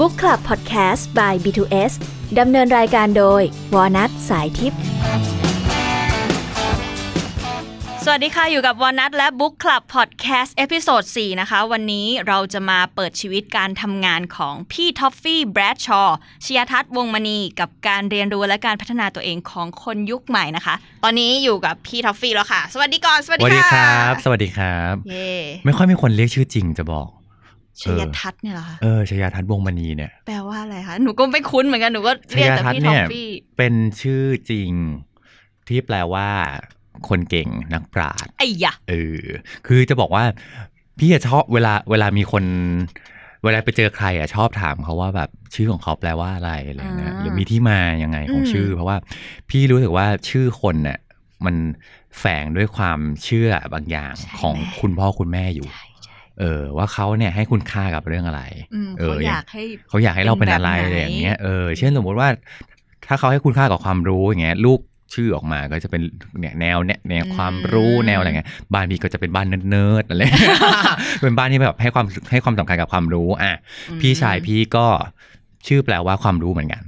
Book Club Podcast by B2S ดำเนินรายการโดย วอนัทสายทิพย์ สวัสดีค่ะ อยู่กับวอนัทและ Book Club Podcast episode 4นะคะ วันนี้เราจะมาเปิดชีวิตการทำงานของพี่ท็อฟฟี่แบรดชอว์ชยทัศน์วงศ์มณี กับการเรียนรู้และการพัฒนาตัวเองของคนยุคใหม่นะคะ ตอนนี้อยู่กับพี่ท็อฟฟี่แล้วค่ะ สวัสดีก่อน สวัสดีสวัสดีค่ะครับ สวัสดีครับ เย่ไม่ค่อยมีคนเรียกชื่อจริงจะบอก ชยทัศน์เนี่ยเหรอคะเออชยาทัศน์วงศ์มณีเนี่ย แปลว่าอะไรคะหนูก็ไม่คุ้นเหมือนกันหนูก็ชเรียกยาแต่ทัศพี่น์ท็อเนี่ฟยฟี่เป็นชื่อจริงที่แปลว่า คนเก่งนักปราชญ์ไอ้ยะเออคือจะบอกว่า พี่จะชอบเวลาเวลามีคน เวลาไปเจอใครอะชอบถามเขาว่าแบบชื่อของเขาแปลว่าอะไรอะไรเงี้ยอ่าหรือมีที่มายังไงของอืมชื่อ เพราะว่า พี่รู้สึกว่าชื่อคนเนี่ยมันแฝงด้วยความเชื่อบางอย่างของคุณพ่อคุณแม่อยู่ใช่ใช่ เออว่าเขาเนี่ยให้คุณค่ากับเรื่องอะไรอืมเอเขาออยากให้เขาอยากให้เราเป็นอะไรเป็นแบบไหนอะไรอย่างเงี้ยเออเช่นสมมติว่า ถ้าเขาให้คุณค่ากับความรู้อย่างเงี้ยลูกชื่อออกมาก็จะเป็นเนี่ยแนวเนี่ยแนวความรู้แนวอะไรเงี้ยบ้านพี่ก็จะเป็นบ้านเนิร์ดๆอะไรเป็นบ้านที่แบบให้ความให้ความสำคัญกับความรู้อะพี่ชายพี่ก็ชื่อแปลว่าความรู้เหมือนกัน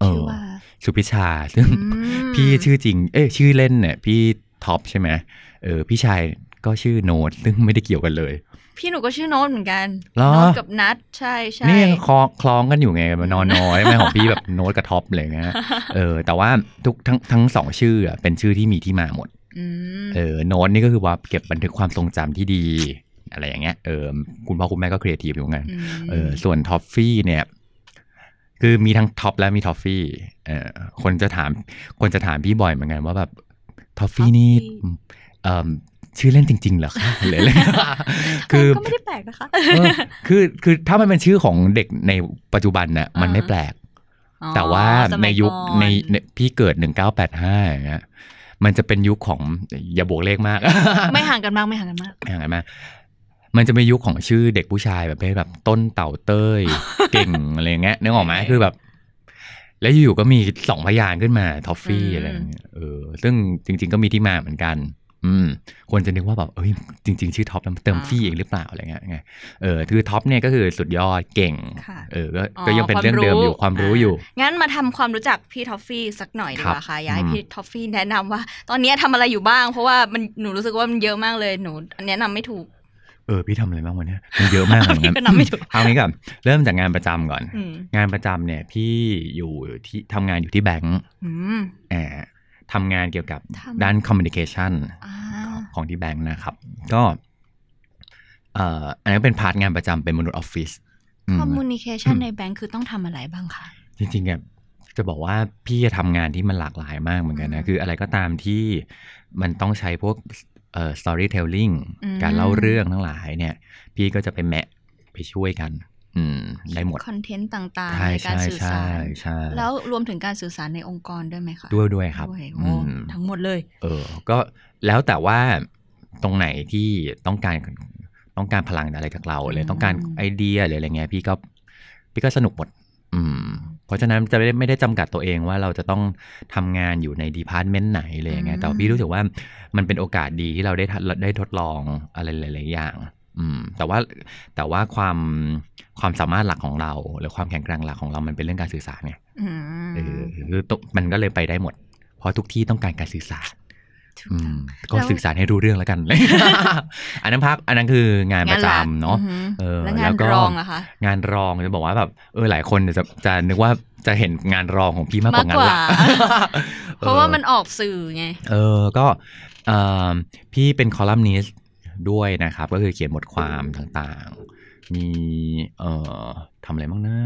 เอชื่ออว่าสุพิชาซึ่งอืมพี่ชื่อจริง เอ้ยชื่อเล่นเนี่ย พี่ท็อปใช่ไหมเออพี่ชายก็ชื่อโน้ตซึ่งไม่ได้เกี่ยวกันเลย พี่หนูก็ชื่อโน้ตเหมือนกันเหรอโน้ตกับนัทใช่ใช่นี่ยังคล้องคล้องกันอยู่ไงมันนอนน้อยไม่ของพี่แบบโน้ตกับท็อปอะไรเงี้ยเออ แต่ว่าทุกทั้งทั้งสองชื่ออะเป็นชื่อที่มีที่มาหมดอืมเออโน้ตนี่ก็คือว่าเก็บบันทึกความทรงจำที่ดี อะไรอย่างเงี้ยเออคุณพ่อคุณแม่ก็ครีเอทีฟอยู่ไงนเออส่วนท็อฟฟี่เนี่ยคือมีทั้งท็อปและมีท็อฟฟี่เออคนจะถามคนจะถามพี่บ่อยเหมือนกันว่าแบบท็อฟฟี่นี่เออ ชื่อเล่นจริง ๆ เหรอคะหรืออะไรคือก็ไม่ได้แปลกนะคะเออคือคือถ้ามันเป็นชื่อของเด็กในปัจจุบันน่ะมันไม่แปลก แต่ว่าในสมัยยุคก่อนในในพี่เกิดหนึ่งเก้าแปดห้าอย่างเงี้ยมันจะเป็นยุคของอย่าบวกเลขมาก ไม่ห่างกันมากไม่ห่างกันมากไม่ห่างกันมากมันจะเป็นยุคของชื่อเด็กผู้ชายแบบเป็นแบบต้นเต่าเต้ย เก่งอะไรอย่างเงี้ยนึกออกไหมคือแบบ แล้วอยู่ๆก็มีสองพยางค์ขึ้นมาทอฟฟี่อืมอะไรอย่างเงี้ยเออซึ่งจริง ๆ ก็มีที่มาเหมือนกัน อืมคนจะนึกว่าแบบเอ้ยจริง ๆ ชื่อท็อปแล้วมันเติมฟี่เองหรือเปล่าอะไรเงี้ยไงเออคือท็อปเนี่ยก็คือสุดยอดเก่งค่ะเออก็ก็ยังเป็นเรื่องเดิมอยู่ความรู้อยู่ งั้นมาทำความรู้จักพี่ทอฟฟี่สักหน่อยดีกว่าค่ะครับอยากให้อืมพี่ทอฟฟี่แนะนำว่า ตอนนี้ทำอะไรอยู่บ้าง เพราะว่ามันหนูรู้สึกว่ามันเยอะมากเลยหนูแนะนำไม่ถูกเออพี่ทำอะไรบ้างวันนี้มันเยอะมากเหมือนพี่กันก็นับไม่ถูกเอางี้ก่อนเริ่มจากงานประจำก่อนอืมงานประจำเนี่ยพี่อยู่ที่ทำงานอยู่ที่แบงก์อืมแอบ ทำงานเกี่ยวกับทำด้าน communication อ่าของที่แบงก์นะครับ ก็เอ่ออันนี้นเป็น part งานประจำเป็นมนุษย์ออฟฟิศอืมคอ communication ในแบงค์คือต้องทำอะไรบ้างคะจริงๆเนี่ยจะบอกว่าพี่จะทำงานที่มันหลากหลายมากเหมือนกันอืนะมคืออะไรก็ตามที่มันต้องใช้พวกเอ่อ storytelling อืมการเล่าเรื่องทั้งหลายเนี่ย พี่ก็จะไปแมะไปช่วยกันอืม ได้หมดคอนเทนต์ต่างๆใช่ในการใช่สื่อใช่สารใช่แล้วรวมถึงการสื่อสารในองค์กรด้วยไหมคะด้วยด้วยครับด้วยอืโอ้มทั้งหมดเลย เออ ก็แล้วแต่ว่าตรงไหนที่ต้องการต้องการพลังอะไรจากเราเลยอืมต้องการไอเดียหรืออะไรเงี้ยพี่ก็พี่ก็สนุกหมด อืม เพราะฉะนั้นจะไม่ได้ไม่ได้จำกัดตัวเองว่าเราจะต้องทำงานอยู่ในดีพาร์ตเมนต์ไหนเลยอย่างเงี้ยแต่ว่าพี่รู้สึกว่ามันเป็นโอกาสดีที่เราได้ทดได้ทดลองอะไรหลายๆอย่าง อืมแต่ว่าแต่ว่าความความสามารถหลักของเรา หรือความแข็งแกร่งหลักของเรามันเป็นเรื่องการสื่อสารไงอืมเออคือตมันก็เลยไปได้หมด เพราะทุกที่ต้องการการสื่อสารถูกอืต้องมก็แล้วสื่อสารให้รู้เรื่องแล้วกัน อันนั้นพักอันนั้นคืองานประจำเนาะงานหลักเออแล้วงาแล้วก็งานรองอะคะงานรองจะบอกว่าแบบเออหลายคนจะจะนึกว่าจะเห็นงานรองของพี่มากกว่างานหลักมากกว่าเพราะว่ามันออกสื่อไง เออก็เอ่อพี่เป็นคอลัมนิสต์ ด้วยนะครับ ก็คือเขียนบทความต่างๆ มีเอ่อทำอะไรบ้างนะ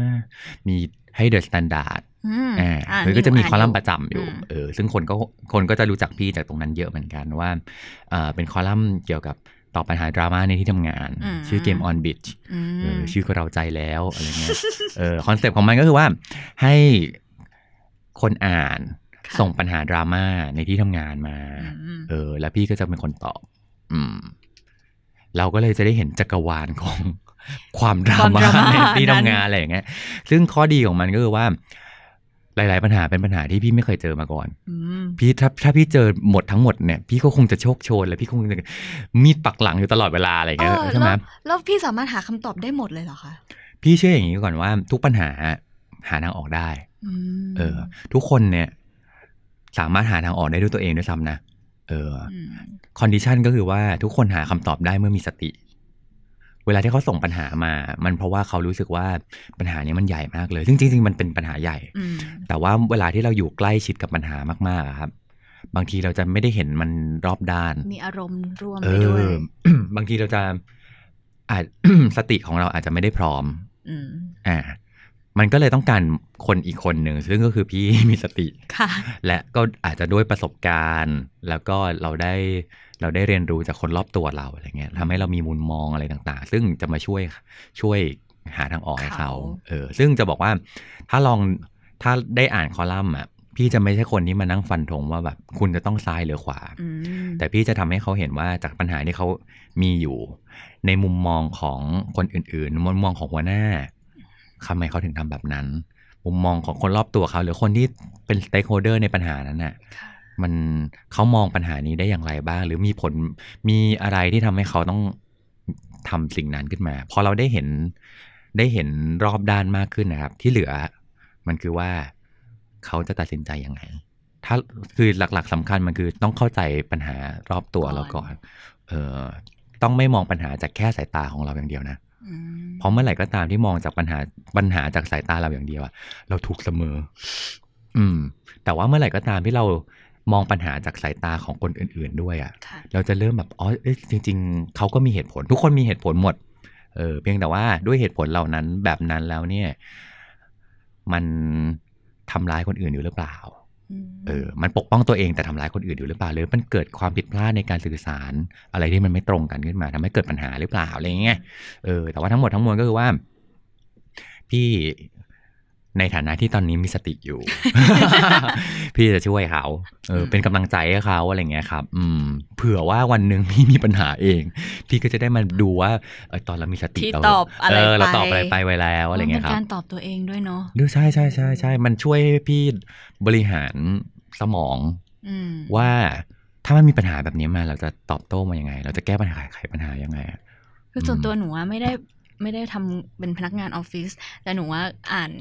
มีให้ THE STANDARD อืมอ่าอ่าคือก็จะมีนี่หนูคอลัมน์อ่านอยู่ประจำอยู่อืมเออซึ่งคนก็คนก็จะรู้จักพี่จากตรงนั้นเยอะเหมือนกันว่าเอ่อเป็นคอลัมน์เกี่ยวกับตอบปัญหาดราม่าในที่ทำงานอืมชื่อเกม on beach อืมเออชื่อก็เร้าใจแล้วอะไรเงี้ยเออ concept ของมันก็คือว่าให้คนอ่านค่ะส่งปัญหาดราม่าในที่ทำงานมาอืมเออ แล้วพี่ก็จะเป็นคนตอบ อืม เราก็เลยจะได้เห็นจักรวาลของความดราม่าความดราม่าในที่ทำงานนั้นอะไรอย่างเงี้ย ซึ่งข้อดีของมันก็คือว่าหลาย ๆ ปัญหาเป็นปัญหาที่พี่ไม่เคยเจอมาก่อนอืมพี่ถ้าถ้าพี่เจอหมดทั้งหมดเนี่ย พี่ก็คงจะโชกโชน และพี่คงจะมีดปักหลังอยู่ตลอดเวลาอะไรอย่างเงี้ยเออใช่ไหมแล้วแล้วพี่สามารถหาคำตอบได้หมดเลยเหรอคะพี่เชื่ออย่างนี้ก่อนว่า ทุกปัญหาหาทางออกได้มเออ ทุกคนเนี่ย สามารถหาทางออกได้ด้วยตัวเองด้วยซ้ำนะ เออ condition ก็คือว่าทุกคนหาคำตอบได้เมื่อมีสติ เวลาที่เขาส่งปัญหามา มันเพราะว่าเขารู้สึกว่าปัญหานี้มันใหญ่มากเลย ซึ่งจริงๆมันเป็นปัญหาใหญ่อืมแต่ว่าเวลาที่เราอยู่ใกล้ชิดกับปัญหามากๆอะครับ บางทีเราจะไม่ได้เห็นมันรอบด้าน มีอารมณ์ร่วมเอไปด้วยอบางทีเราจะอาจสติของเราอาจจะไม่ได้พร้อมอืมอ่า มันก็เลยต้องการคนอีกคนหนึ่งซึ่งก็คือพี่มีสติค่ะ และก็อาจจะด้วยประสบการณ์ แล้วก็เราได้เราได้เรียนรู้จากคนรอบตัวเราอะไรเงี้ยทำให้เรามีมุมมองอะไรต่างๆ ซึ่งจะมาช่วยช่วยหาทางออกให้เขาเขาเออซึ่งจะบอกว่าถ้าลองถ้าได้อ่านคอลัมน์อะพี่จะไม่ใช่คนที่มานั่งฟันธงว่าแบบคุณจะต้องซ้ายหรือขวาอืมแต่พี่จะทำให้เขาเห็นว่าจากปัญหาที่เขามีอยู่ ในมุมมองของคนอื่นๆมุมมองของหัวหน้า ทำไมเขาถึงทำแบบนั้น มุมมองของคนรอบตัวเขา หรือคนที่เป็น stakeholder ในปัญหานั้นน่ะค่ะมันเขามองปัญหานี้ได้อย่างไรบ้าง หรือมีผลมีอะไรที่ทำให้เขาต้องทำสิ่งนั้นขึ้นมาพอเราได้เห็นได้เห็นรอบด้านมากขึ้นนะครับ ที่เหลือมันคือว่าเขาจะตัดสินใจยังไง ถ้าคือหลักๆสำคัญมันคือต้องเข้าใจปัญหารอบตัวเราก่อน เออต้องไม่มองปัญหาจากแค่สายตาของเราอย่างเดียวนะอืม เพราะเมื่อไหร่ก็ตามที่มองจากปัญหาปัญหาจากสายตาเราอย่างเดียวอะเราถูกเสมอ อืม แต่ว่าเมื่อไหร่ก็ตามที่เรามองปัญหาจากสายตาของคนอื่น ๆ ด้วยอะค่ะ เราจะเริ่มแบบอ๋อเอ้ยจริง ๆเขาก็มีเหตุผล ทุกคนมีเหตุผลหมด เออ เพียงแต่ว่าด้วยเหตุผลเหล่านั้นแบบนั้นแล้วเนี่ย มันทำร้ายคนอื่นอยู่หรือเปล่าม เออ มันปกป้องตัวเองแต่ทำร้ายคนอื่นอยู่หรือเปล่าหรือมันเกิดความผิดพลาดในการสื่อสาร อะไรที่มันไม่ตรงกันขึ้นมาทำให้เกิดปัญหาหรือเปล่าอะไรเงี้ยเออแต่ว่าทั้งหมดทั้งมวลก็คือว่า พี่ ในฐานะที่ตอนนี้มีสติอยู่ พี่จะช่วยเขาเออเป็นกำลังใจให้เขาอะไรเงี้ยครับ อืม เผื่อว่าวันหนึ่งพี่มีปัญหาเอง พี่ก็จะได้มาดูว่าเออตอนเรามีสติที่เราตอบอะไรเออเราไปตอบอะไรไปไว้แล้วอะไรเงี้ยคมันรับการตอบตัวเองด้วยเนาะด้วยใช่ใช่ใช่ใช่มันช่วยให้พี่บริหารสมองอืมว่าถ้ามันมีปัญหาแบบนี้มาเราจะตอบโต้มายังไง เราจะแก้ปัญหาไขปัญหายังไงอะคือส่วนตัวหนูว่าไม่ได้ไม่ได้ทำเป็นพนักงานออฟฟิศแต่หนูว่าอ่าน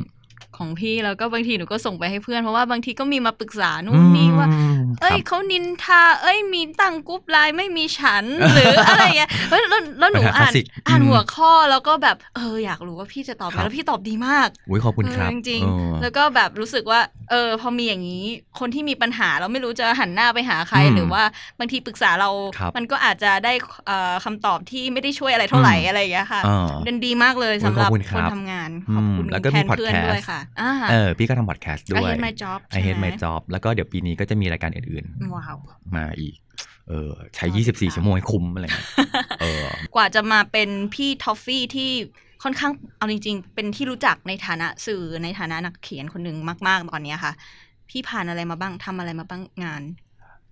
ของพี่แล้วก็บางทีหนูก็ส่งไปให้เพื่อนเพราะว่าบางทีก็มีมาปรึกษานู่นนี่ว่าอืมเอ้ยครับเขานินทา เอ้ยมีตั้งกรุ๊ปไลน์ไม่มีฉันหรืออะไรเงี้ยเฮ้ยแล้วแล้วหนูปัญหาอ่านคลาสสิกอ่านอืมหัวข้อแล้วก็แบบเอออยากรู้ว่าพี่จะตอบครับแล้วพี่ตอบดีมากอุ้ยขอบคุณครับเออจริงเออๆแล้วก็แบบรู้สึกว่าเออ พอมีอย่างนี้ คนที่มีปัญหาเราไม่รู้จะหันหน้าไปหาใครอืมหรือว่าบางทีปรึกษาเราครับมันก็อาจจะได้เอ่อคำตอบที่ไม่ได้ช่วยอะไรเท่าไหร่อืมอะไรอย่างเงี้ยค่ะอ่าเป็นดีมากเลยโอ้ยสำหรับขอบคุณคครับนทำงานขอบคุณอืมแล้วก็แทมีนเพื่อน podcast ด้วยค่ะอ่าเออพี่ก็ทำพอดแคสต์ด้ I วย hate my job I hate ใช่ไหม my job แล้วก็เดี๋ยวปีนี้ก็จะมีรายการอื่นว้าวๆมาอีกเออใช้รอติดตาม24 ชั่วโมงให้คุ้มอะไรเงี้ยเออกว่าจะมาเป็นพี่ทอฟฟี่ที่ ค่อนข้างเอาจริง ๆ เป็นที่รู้จักในฐานะสื่อในฐานะนักเขียนคนหนึ่งมาก ๆ ตอนเนี้ยค่ะ พี่ผ่านอะไรมาบ้างทำอะไรมาบ้างงาน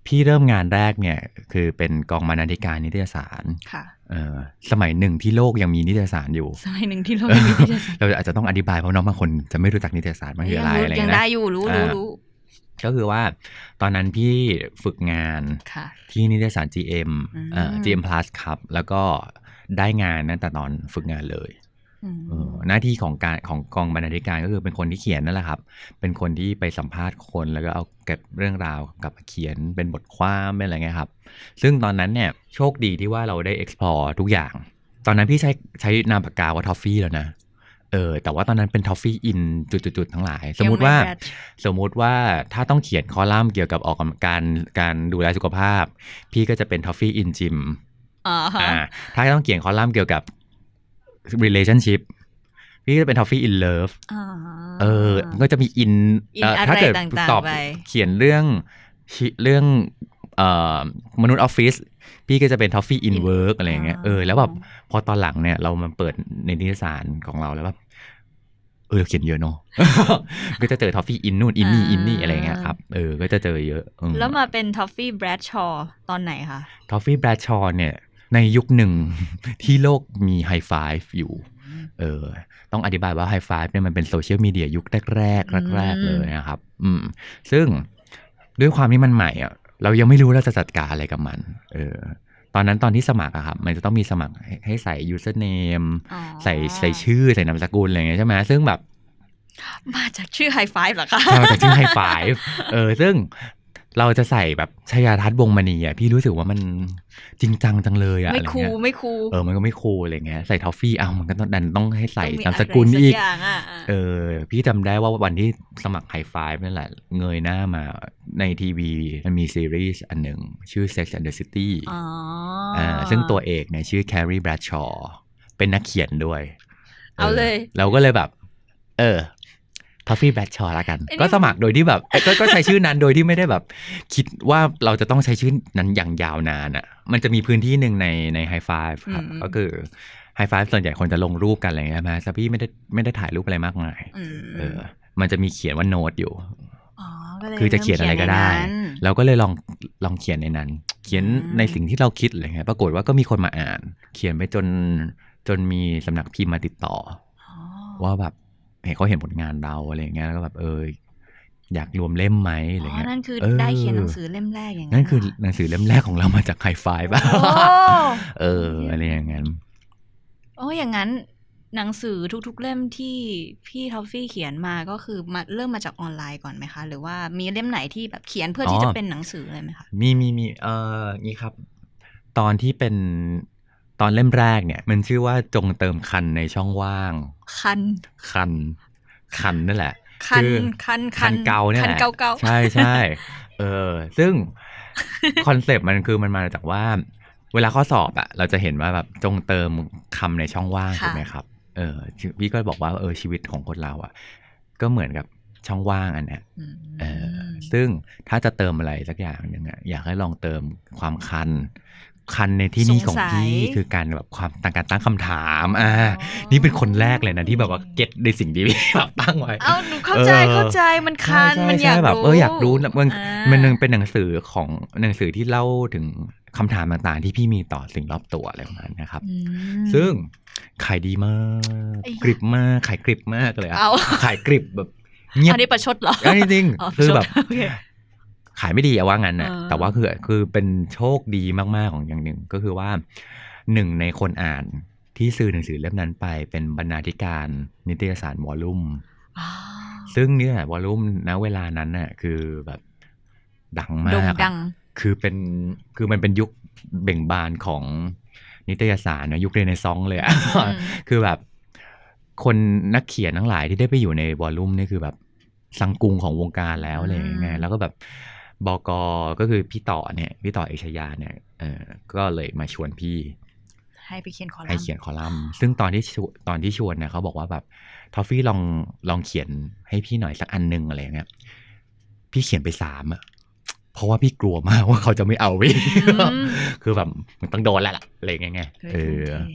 พี่เริ่มงานแรกเนี่ย คือเป็นกองบรรณาธิการนิตยสารค่ะเออสมัยหนึ่งที่โลกยังมีนิตยสารอยู่ สมัยหนึ่งที่เราไม่มีที่จะสอนเราอาจจะต้องอธิบายเพราะน้องบางคนจะไม่รู้จักนิตยสารมันคืออะไรอะไรยังเงี้ยได้นะอยู่รู้รู้อ่ารู้ก็คือว่าตอนนั้นพี่ฝึกงานค่ะที่นิตยสาร GM อืมเอ่อ GM Plus ครับ แล้วก็ได้งานตั้งแต่ตอนฝึกงานเลยอืมเออ หน้าที่ของการของกองบรรณาธิการก็คือเป็นคนที่เขียนนั่นแหละครับ เป็นคนที่ไปสัมภาษณ์คนแล้วก็เอาเก็บเรื่องราวกลับมาเขียนเป็นบทความเป็นอะไรเงี้ยครับ ซึ่งตอนนั้นเนี่ยโชคดีที่ว่าเราได้ explore ทุกอย่าง ตอนนั้นพี่ใช้ใช้นามปากกาว่าทอฟฟี่แล้วนะเออแต่ว่าตอนนั้นเป็นทอฟฟี่ in จุดๆๆทั้งหลาย สมมุติว่ายังไม่สมมุติว่าถ้าต้องเขียนคอลัมน์เกี่ยวกับออกกำลังการการดูแลสุขภาพ พี่ก็จะเป็นทอฟฟี่ in gymอ๋อฮะอ่าถ้าต้องเขียนคอลัมน์เกี่ยวกับ relationship พี่ก็จะเป็นทอฟฟี่ in love อ๋อเออ ก็จะมีอิน in อะไรถ้าเกิดต่างๆตอบไปเขียนเรื่องชิเรื่องเอ่อมนุษย์ออฟฟิศพี่ก็จะเป็นทอฟฟี่ in work อะไรอย่างเงี้ยเออแล้วแบบพอตอนหลังเนี่ย เรามาเปิดในนิตยสารของเราแล้วแบบเออเราเขียนเยอะเนาะก็จะเจอทอฟฟี่ in นู่น in นี่ in นี่อะไรอย่างเงี้ยครับเออก็จะเจอเยอะอืมแล้วมาเป็นทอฟฟี่แบรดชอว์ตอนไหนคะทอฟฟี่แบรดชอว์เนี่ย ในยุคหนึ่งที่โลกมีไฮไฟฟ์อยู่ เออ ต้องอธิบายว่าไฮไฟฟ์เนี่ยมันเป็นโซเชียลมีเดียยุคแรกๆแรกๆเลยนะครับ อืม ซึ่งด้วยความที่มันใหม่อะ เรายังไม่รู้เราจะจัดการอะไรกับมัน เออ ตอนนั้นตอนที่สมัครอะครับ มันจะต้องมีสมัครให้ให้ใส่ username อ๋อใส่ใส่ชื่อใส่นามสกุลอะไรอย่างเงี้ยใช่ไหมซึ่งแบบมาจากชื่อไฮไฟฟ์เหรอคะใช่มาจากชื่อไฮไฟเออ ซึ่ง เราจะใส่แบบชยาทัศน์วงศ์มณีอะพี่รู้สึกว่ามันจริงจังจังเลยอะอะไรคูลเงี้ยไม่ cool ไม่ cool เออมันก็ไม่ cool อะไรเงี้ยใส่ทอฟฟี่อ้าวมันก็ต้องดันต้องให้ใส่ต้องมีนามสกุลอะไรอีกสักอย่างอะอะเออ พี่จำได้ว่าวันที่สมัครไฮไฟนั่นแหละ เงยหน้ามาในทีวีมันมีซีรีส์อันหนึ่งชื่อ Sex and the City อ๋ออ่าซึ่งตัวเอกเนี่ยชื่อแคร์รีแบรดชอว์เป็นนักเขียนด้วย เอาเลย เราก็เลยแบบ เออ ทอฟฟี่แบทชอละกันไอ้นี่ก็สมัครโดยที่แบบเอ้ยก็ก็ใช้ชื่อนั้นโดยที่ไม่ได้แบบ คิดว่าเราจะต้องใช้ชื่อนั้นอย่างยาวนานอะ มันจะมีพื้นที่หนึ่งในในไฮไฟครับ ก็คือไฮไฟส่วนใหญ่คนจะลงรูปกันอะไรอย่างเงี้ยใช่ไหมแต่พี่ไม่ได้ไม่ได้ถ่ายรูปอะไรมากมายอืมเออ มันจะมีเขียนว่าโน้ตอยู่อ๋อก็เลยคือจะเขียนอะไรก็ได้เริ่มเขียนในนั้นเราก็เลยลองลองเขียนในนั้น เขียนอืมในสิ่งที่เราคิดอะไรเงี้ยปรากฏว่าก็มีคนมาอ่าน เขียนไปจนจนมีสำนักพิมพ์มาติดต่ออ๋อว่าแบบ เห็นเขาเห็นผลงานเราอะไรเงี้ยแล้วก็แบบเอออยากรวมเล่มไหมอะไรอ๋อเงี้ยนั่นคือเออได้เขียนหนังสือเล่มแรกอย่างนั่นคือเหรหนังสือเล่มแรกของเรามาจากไฮไฟป่ะโอ้เอออะไรอย่างเงี้ยโอ้อย่างนั้นหนังสือทุกๆเล่มที่พี่ทอฟฟี่เขียนมาก็คือมาเริ่มมาจากออนไลน์ก่อนไหมคะ หรือว่ามีเล่มไหนที่แบบเขียนเพื่อที่จะเป็นหนังสือเลยไหมคะ มีมีมีเอองี้ครับ ตอนที่เป็น ตอนเล่มแรกเนี่ย มันชื่อว่าจงเติมคันในช่องว่าง คัน คัน คันนั่นแหละ คันคือคัน คันเกาเนี่ยคัแหนละเกาเกาใช่ใช่เออ ซึ่งคอนเซปต์มันคือมันมาจากว่า เวลาข้อสอบอะเราจะเห็นว่าแบบจงเติมคำในช่องว่างถูกไหมครับ เออ พี่ก็บอกว่าเออชีวิตของคนเราอะก็เหมือนกับช่องว่างอันเนี้ยอืมเออซึ่งถ้าจะเติมอะไรสักอย่างหนึ่งอะอยากให้ลองเติมความคัน คันในที่นี่ของพี่คือการแบบความการตั้งคำถามอ่านี่เป็นคนแรกเลยนะที่แบบว่าเก็ตในสิ่งที่พี่แบบตั้งไว้เอ้าหนูเข้าใจเออเข้าใจมันคันใช่มันอยากใช่แบบรู้เอออยากรู้นะมันอ่ามันเป็นหนังสือของหนังสือที่เล่าถึงคำถามต่างๆ ที่พี่มีต่อสิ่งรอบตัวอะไรประมาณนี้ครับอืมซึ่งขายดีมากไอ้ยะกริบมากขายกริบมากเลยอะเอาขายกริบแบบเงียบอันนี้ประชดเหรอเออจริงอ๋อๆคือแบบโอเค ขายไม่ดีอะว่างั้นนะเออแต่ว่าคือคือเป็นโชคดีมากๆของอย่างหนึ่งก็คือว่าหนึ่งในคนอ่านที่ซื้อหนังสือเล่มนั้นไปเป็นบรรณาธิการนิตยสารวอลลุ่มอ๋อซึ่งเนี่ย วอลลุ่มณเวลานั้นน่ะคือแบบดังมาโด่งกอะดังคือเป็นคือมันเป็นยุคเบ่งบานของนิตยสารนะยุคเรเนซองส์เลยอะอืมคือแบบ คนนักเขียนทั้งหลายที่ได้ไปอยู่ในวอลลุ่มนี่คือแบบสังกุงของวงการแล้วอะไรอย่างเงี้ยแล้วก็แบบ บอกอก็คือพี่ต่อเนี่ยพี่ต่อเอกชยาเนี่ยเออก็เลยมาชวนพี่ ให้ไปเขียนคอลัมน์ให้เขียนคอลัมน์ ซึ่งตอนที่ชวตอนที่ชวนเนี่ยเขาบอกว่าแบบทอฟฟี่ลองลองเขียนให้พี่หน่อยสักอันหนึงอะไรอย่างเงี้ยพี่เขียนไปสามอะเพราะว่าพี่กลัวมากว่าเขาจะไม่เอาพี่อืมคือแบบมันต้องโดนแล้วล่ะอะไรอย่างเงี้ยไงเออโอเค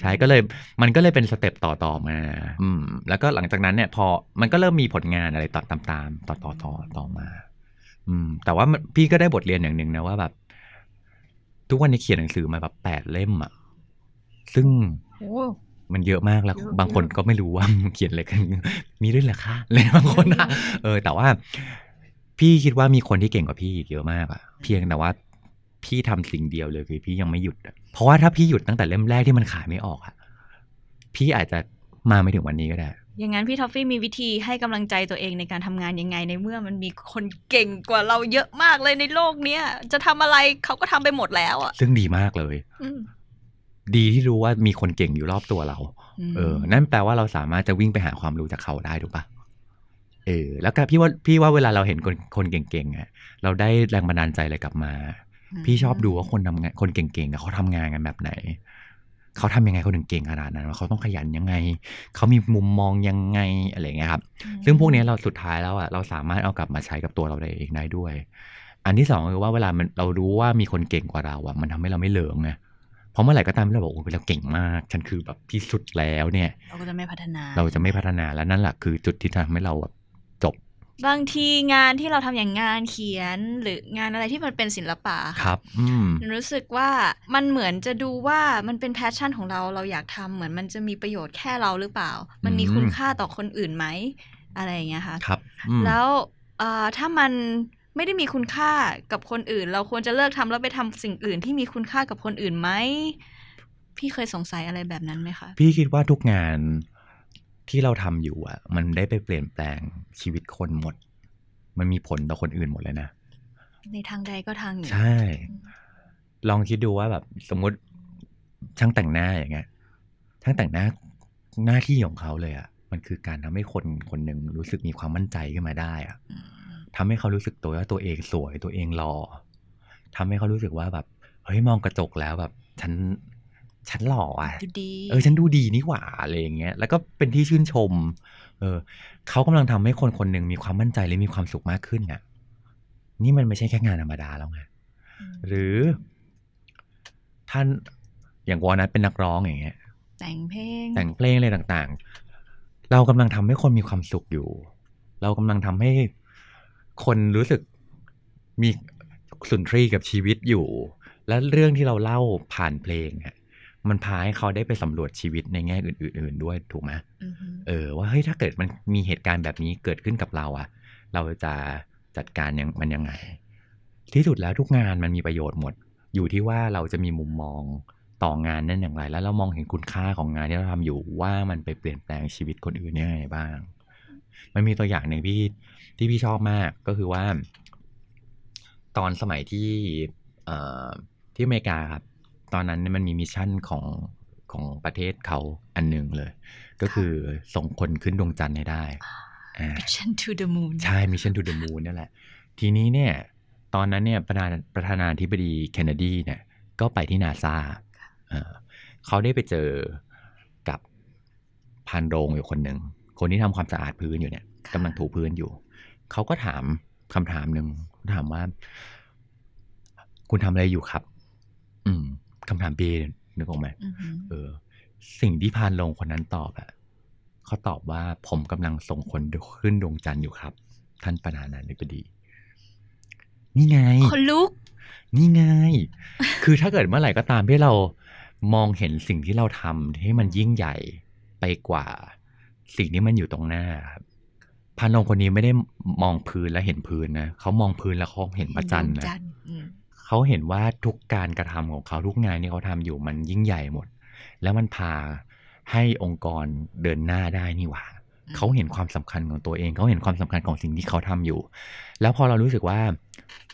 ใช่ก็เลยมันก็เลยเป็นสเต็ปต่อต่อมา อืม แล้วก็หลังจากนั้นเนี่ย พอมันก็เริ่มมีผลงานอะไรต่อตามตามต่อต่อต่อต่อมา อืม แต่ว่ามันพี่ก็ได้บทเรียนอย่างหนึ่งนะว่าแบบ ทุกวันนี้เขียนหนังสือมาแบบแปดเล่มอะซึ่งโอ้มันเยอะมากแล้วเยอะบางคนก็ไม่รู้ว่าเขียนอะไรกัน มีด้วยเหรอคะเลยบางคนอะเออ แต่ว่า พี่คิดว่ามีคนที่เก่งกว่าพี่อีกเยอะมากอะเพียงแต่ว่าพี่ทำสิ่งเดียวเลยคือพี่ยังไม่หยุดอะเพราะว่าถ้าพี่หยุดตั้งแต่เล่มแรกที่มันขายไม่ออกอะพี่อาจจะมาไม่ถึงวันนี้ก็ได้ อย่างนั้นพี่ทอฟฟี่มีวิธีให้กำลังใจตัวเองในการทำงานยังไงในเมื่อมันมีคนเก่งกว่าเราเยอะมากเลยในโลกเนี้ยจะทำอะไรเขาก็ทำไปหมดแล้วอะซึ่งดีมากเลยอืมดีที่รู้ว่ามีคนเก่งอยู่รอบตัวเรามเออ นั่นแปลว่าเราสามารถจะวิ่งไปหาความรู้จากเขาได้ถูกปะเออ แล้วก็พี่ว่าพี่ว่าเวลาเราเห็นคนคนเก่งๆอะเราได้แรงบันดาลใจอะไรกลับมา พี่ชอบดูว่าคนทำงานคนเก่งๆอะเขาทำงานกันแบบไหน เขาทำยังไงเขาถึงเก่งขนาดนั้นว่าเขาต้องขยันยังไง เขามีมุมมองยังไงอะไรอย่างเงี้ยครับ ซึ่งพวกนี้เราสุดท้ายแล้วอะเราสามารถเอากลับมาใช้กับตัวเราได้เองได้ด้วย อันที่สองคือว่าเวลามันเรารู้ว่ามีคนเก่งกว่าเราอะมันทำให้เราไม่เหลิงไงเพราะเมื่อไหร่ก็ตามที่เราบอกโอ้เราเก่งมาก ฉันคือแบบที่สุดแล้วเนี่ย เราก็จะไม่พัฒนา เราจะไม่พัฒนาแล้วนั่นแหละคือจุดที่ทำให้เราแบบจ บบางทีงานที่เราทำอย่างงานเขียนหรืองานอะไรที่มันเป็นศิลปะะครับอืมรู้สึกว่ามันเหมือนจะดูว่ามันเป็นแพชชั่นของเราเราอยากทำเหมือนมันจะมีประโยชน์แค่เราหรือเปล่า มันมีอืมคุณค่าต่อคนอื่นไหมอะไรอย่างเงี้ยค่ะครับอืมแล้วเอ่อถ้ามันไม่ได้มีคุณค่ากับคนอื่น เราควรจะเลิกทำแล้วไปทำสิ่งอื่นที่มีคุณค่ากับคนอื่นไหมพี่เคยสงสัยอะไรแบบนั้นไหมคะ พี่คิดว่าทุกงาน ที่เราทำอยู่อะ มันได้ไปเปลี่ยนแปลงชีวิตคนหมด มันมีผลต่อคนอื่นหมดเลยนะ ในทางใดก็ทางหนึ่งใช่ ลองคิดดูว่าแบบสมมติช่างแต่งหน้าอย่างเงี้ยช่างแต่งหน้าหน้าที่ของเขาเลยอะมันคือการทำให้คนคนหนึ่งรู้สึกมีความมั่นใจขึ้นมาได้อะอืมทำให้เขารู้สึกตัวว่าตัวเองสวยตัวเองหล่อทำให้เขารู้สึกว่าแบบเฮ้ยมองกระจกแล้วแบบ ฉัน ฉันหล่ออะดูดีเออฉันดูดีนี่หว่าอะไรอย่างเงี้ยแล้วก็เป็นที่ชื่นชม เออเขากำลังทำให้คนคนหนึ่งมีความมั่นใจและมีความสุขมากขึ้นน่ะ นี่มันไม่ใช่แค่งานธรรมดาแล้วไงหรือ ท่านอย่างวอนัทเป็นนักร้องอย่างเงี้ย แต่งเพลงแต่งเพลงอะไรต่างๆ เรากำลังทำให้คนมีความสุขอยู่ เรากำลังทำให้คนรู้สึกมีสุนทรีย์กับชีวิตอยู่ และเรื่องที่เราเล่าผ่านเพลงอะ มันพาให้เขาได้ไปสำรวจชีวิตในแง่อื่น ๆ ด้วยถูกไหมอือฮึเออว่าเฮ้ยถ้าเกิดมันมีเหตุการณ์แบบนี้เกิดขึ้นกับเราอะเราจะจัดการยังมันยังไง ที่สุดแล้วทุกงานมันมีประโยชน์หมด อยู่ที่ว่าเราจะมีมุมมองต่องานนั้นอย่างไร แล้วเรามองเห็นคุณค่าของงานที่เราทำอยู่ว่ามันไปเปลี่ยนแปลงชีวิตคนอื่นยังไงบ้าง มันมีตัวอย่างหนึ่งที่ที่พี่ชอบมากก็คือว่า ตอนสมัยที่เอ่อที่อเมริกาครับ ตอนนั้นเนี่ยมันมีมิชชั่นของของประเทศเขาอันหนึ่งเลย ก็คือส่งคนขึ้นดวงจันทร์ให้ได้อ่า Mission to the Moon ใช่ Mission to the Moon นั่นแหละ ทีนี้เนี่ยตอนนั้นเนี่ยประธานประธานาธิบดีเคนเนดีเนี่ยก็ไปที่นาซาเขาได้ไปเจอกับพันโรงอยู่คนหนึ่ง คนที่ทำความสะอาดพื้นอยู่เนี่ยค่ะกำลังถูพื้นอยู่ เขาก็ถามคำถามหนึ่งถามว่า คุณทำอะไรอยู่ครับ อืม คำถามปีนึกออกไหมอือฮึเออ สิ่งที่พานลงคนนั้นตอบอะเขาตอบว่าผมกำลังส่งคนขึ้นดวงจันทร์อยู่ครับ ท่านประธานาธิบดี นี่ไงคนลุก นี่ไง คือถ้าเกิดเมื่อไหร่ก็ตามที่เรามองเห็นสิ่งที่เราทำให้มันยิ่งใหญ่ไปกว่า สิ่งที่มันอยู่ตรงหน้าครับพันลงคนนี้ไม่ได้มองพื้นแล้วเห็นพื้นนะเขามองพื้นแล้วเขาเห็นพระจันทร์นะ ดวงจันทร์อืมเขาเห็นว่าทุกการกระทำของเขาทุกงานที่เขาทำอยู่มันยิ่งใหญ่หมด แล้วมันพาให้องค์กรเดินหน้าได้นี่หว่าเขาเห็นความสำคัญของตัวเองเขาเห็นความสำคัญของสิ่งที่เขาทำอยู่ แล้วพอเรารู้สึกว่า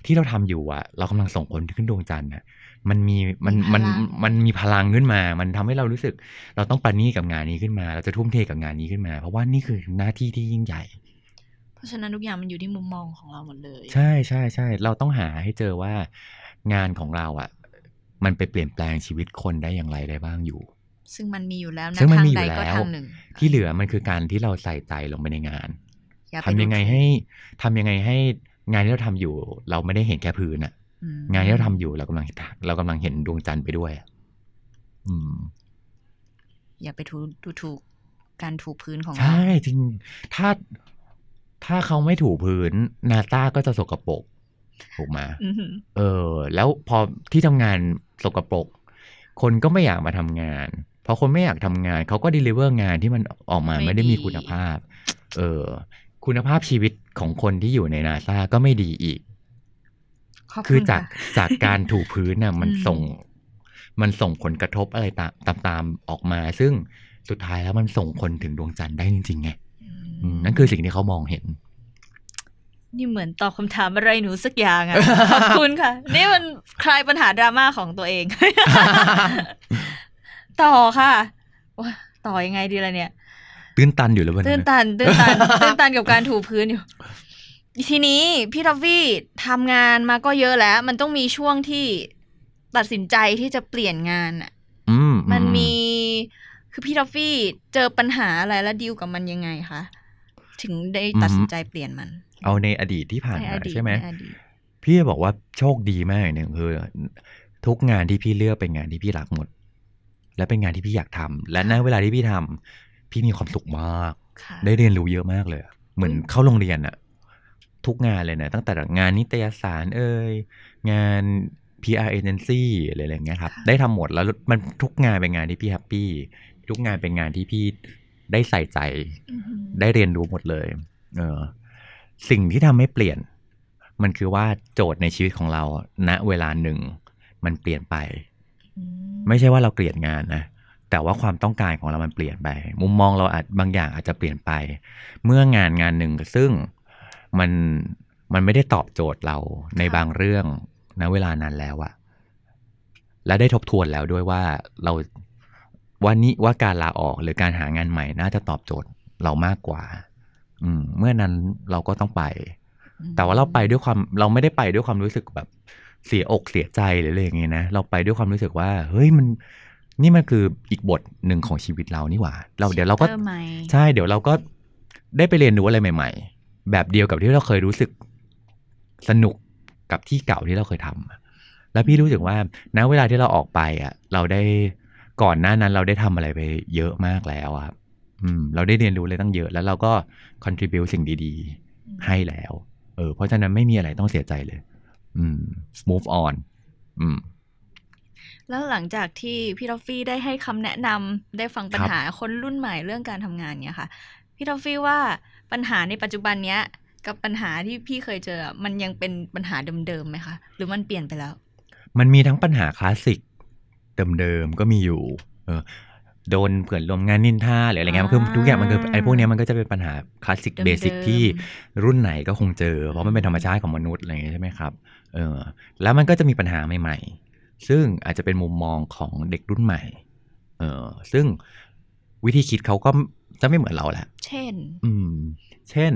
ที่เราทำอยู่อะเรากำลังส่งคนขึ้นดวงจันทร์น่ะมันมีมันมันมันมีพลังขึ้นมา มันทำให้เรารู้สึก เราต้องปานี่กับงานนี้ขึ้นมา เราจะทุ่มเทกับงานนี้ขึ้นมา เพราะว่านี่คือหน้าที่ที่ยิ่งใหญ่ เพราะฉะนั้นทุกอย่างมันอยู่ที่มุมมองของเราหมดเลย ใช่ใช่ใช่เราต้องหาให้เจอว่า งานของเราอะ มันไปเปลี่ยนแปลงชีวิตคนได้อย่างไรได้บ้างอยู่ ซึ่งมันมีอยู่แล้วนะซึ่งมันทางมีอยู่ใดก็แล้วทางหนึ่งที่เหลือมันคือการที่เราใส่ใจลงไปในงานอย่าปทำยังไงดูถูกให้ทำยังไงให้งานที่เราทำอยู่ เราไม่ได้เห็นแค่พื้นอะอืมงานที่เราทำอยู่เรากำลังเรากำลังเห็นดวงจันทร์ไปด้วยอะอืม อย่าไปถูดูถูกการถูพื้นของเราใช่จริงถ้าถ้าเขาไม่ถูพื้นนาซาก็จะสกปรก ถูกไหมอือหือเออ แล้วพอที่ทำงานสกปรก คนก็ไม่อยากมาทำงานพอคนไม่อยากทำงาน เขาก็ดีลิเวอร์งานที่มันออกมาไม่ได้มีคุณภาพ เออ คุณภาพชีวิตของคนที่อยู่ในนาซาก็ไม่ดีอีกขอบคือคุณจากค่ะจากการถูพื้นน่ะมันอืมส่ง มันส่งผลกระทบอะไรตามตามตามออกมา ซึ่งสุดท้ายแล้วมันส่งคนถึงดวงจันทร์ได้จริงๆไงอืมนั่นคือสิ่งที่เขามองเห็น นี่เหมือนตอบคำถามอะไรหนูสักอย่างอะขอบคุณค่ะ นี่มันคลายปัญหาดราม่าของตัวเอง ต่อค่ะว้าต่อยังไงดีล่ะเนี่ย ตื้นตันอยู่แล้ววันตื้นั้นนตัน ตื้นตัน ตื้นตันกับการถูพื้นอยู่ ทีนี้พี่ทอฟฟี่ทำงานมาก็เยอะแล้ว มันต้องมีช่วงที่ตัดสินใจที่จะเปลี่ยนงานอะอืมมันอืมีคือพี่ทอฟฟี่เจอปัญหาอะไรแล้วดีลกับมันยังไงคะถึงได้ตัดสินใจเปลี่ยนมัน เอาในอดีตที่ผ่านในมาอดีตใช่ไหมในอดีตพี่จะบอกว่าโชคดีมากอย่างหนึ่งคือ ทุกงานที่พี่เลือกเป็นงานที่พี่รักหมด และเป็นงานที่พี่อยากทำและในเวลาที่พี่ทำพี่มีความสุขมากค่ะได้เรียนรู้เยอะมากเลยอะเหมือนเข้าโรงเรียนอะทุกงานเลยนะตั้งแต่งานนิตยสารเอ่ยงาน PR agency อะไรอย่างเงี้ยครับ ได้ทำหมดแล้วมันทุกงานเป็นงานที่พี่แฮปปี้ทุกงานเป็นงานที่พี่ได้ใส่ใจอือหือได้เรียนรู้หมดเลย เออ สิ่งที่ทำให้เปลี่ยน มันคือว่าโจทย์ในชีวิตของเราณเวลาหนึ่ง มันเปลี่ยนไปอืมไม่ใช่ว่าเราเกลียดงานนะแต่ว่าความต้องการของเรามันเปลี่ยนไป มุมมองเราอาจบางอย่างอาจจะเปลี่ยนไป เมื่องานงานหนึ่งซึ่งมันมันไม่ได้ตอบโจทย์เราในบางเรื่องณเวลานั้นแล้วอะและได้ทบทวนแล้วด้วยว่าเราว่านี้ว่าการลาออกหรือการหางานใหม่น่าจะตอบโจทย์เรามากกว่า อืมเมื่อนั้นเราก็ต้องไป แต่ว่าเราไปด้วยความเราไม่ได้ไปด้วยความรู้สึกแบบเสียอกเสียใจหรืออะไรอย่างเงี้ยนะเราไปด้วยความรู้สึกว่า เฮ้ยมันนี่มันคืออีกบทหนึ่งของชีวิตเรานี่หว่า เราเดี๋ยวเราก็ Chapter ใหม่ใช่เดี๋ยวเราก็ได้ไปเรียนรู้อะไรใหม่ ๆ แบบเดียวกับที่เราเคยรู้สึกสนุกกับที่เก่าที่เราเคยทำแล้วพี่รู้สึกว่าณเวลาที่เราออกไปอะ เราได้ก่อนหน้านั้นเราได้ทำอะไรไปเยอะมากแล้วอะครับ อืมเราได้เรียนรู้อะไรตั้งเยอะ แล้วเราก็ contribu สิ่งดีๆ ให้แล้ว เออ เพราะฉะนั้นไม่มีอะไรต้องเสียใจเลย อืม move on อืมแล้วหลังจากที่พี่ทอฟฟี่ได้ให้คำแนะนำได้ฟังปัญหาครับคนรุ่นใหม่เรื่องการทำงานเนี่ยค่ะพี่ทอฟฟี่ว่าปัญหาในปัจจุบันเนี้ย กับปัญหาที่พี่เคยเจออะมันยังเป็นปัญหาเดิมๆไหมคะ หรือมันเปลี่ยนไปแล้ว มันมีทั้งปัญหาคลาสสิกเดิมๆก็มีอยู่ เออ โดนเพื่อนร่วมงานนินทาหรืออะไรเงี้ยมันคืออ่าทุกอย่างมันคือไอ้พวกเนี้ยมันก็จะเป็นปัญหาคลาสสิกเดิมๆเบสิกที่รุ่นไหนก็คงเจอ เพราะมันเป็นธรรมชาติของมนุษย์อะไรอย่างเงี้ยใช่ไหมครับเออแล้วมันก็จะมีปัญหาใหม่ ๆ ซึ่งอาจจะเป็นมุมมองของเด็กรุ่นใหม่เออซึ่งวิธีคิดเขาก็จะไม่เหมือนเราแหละ เช่น อืม เช่น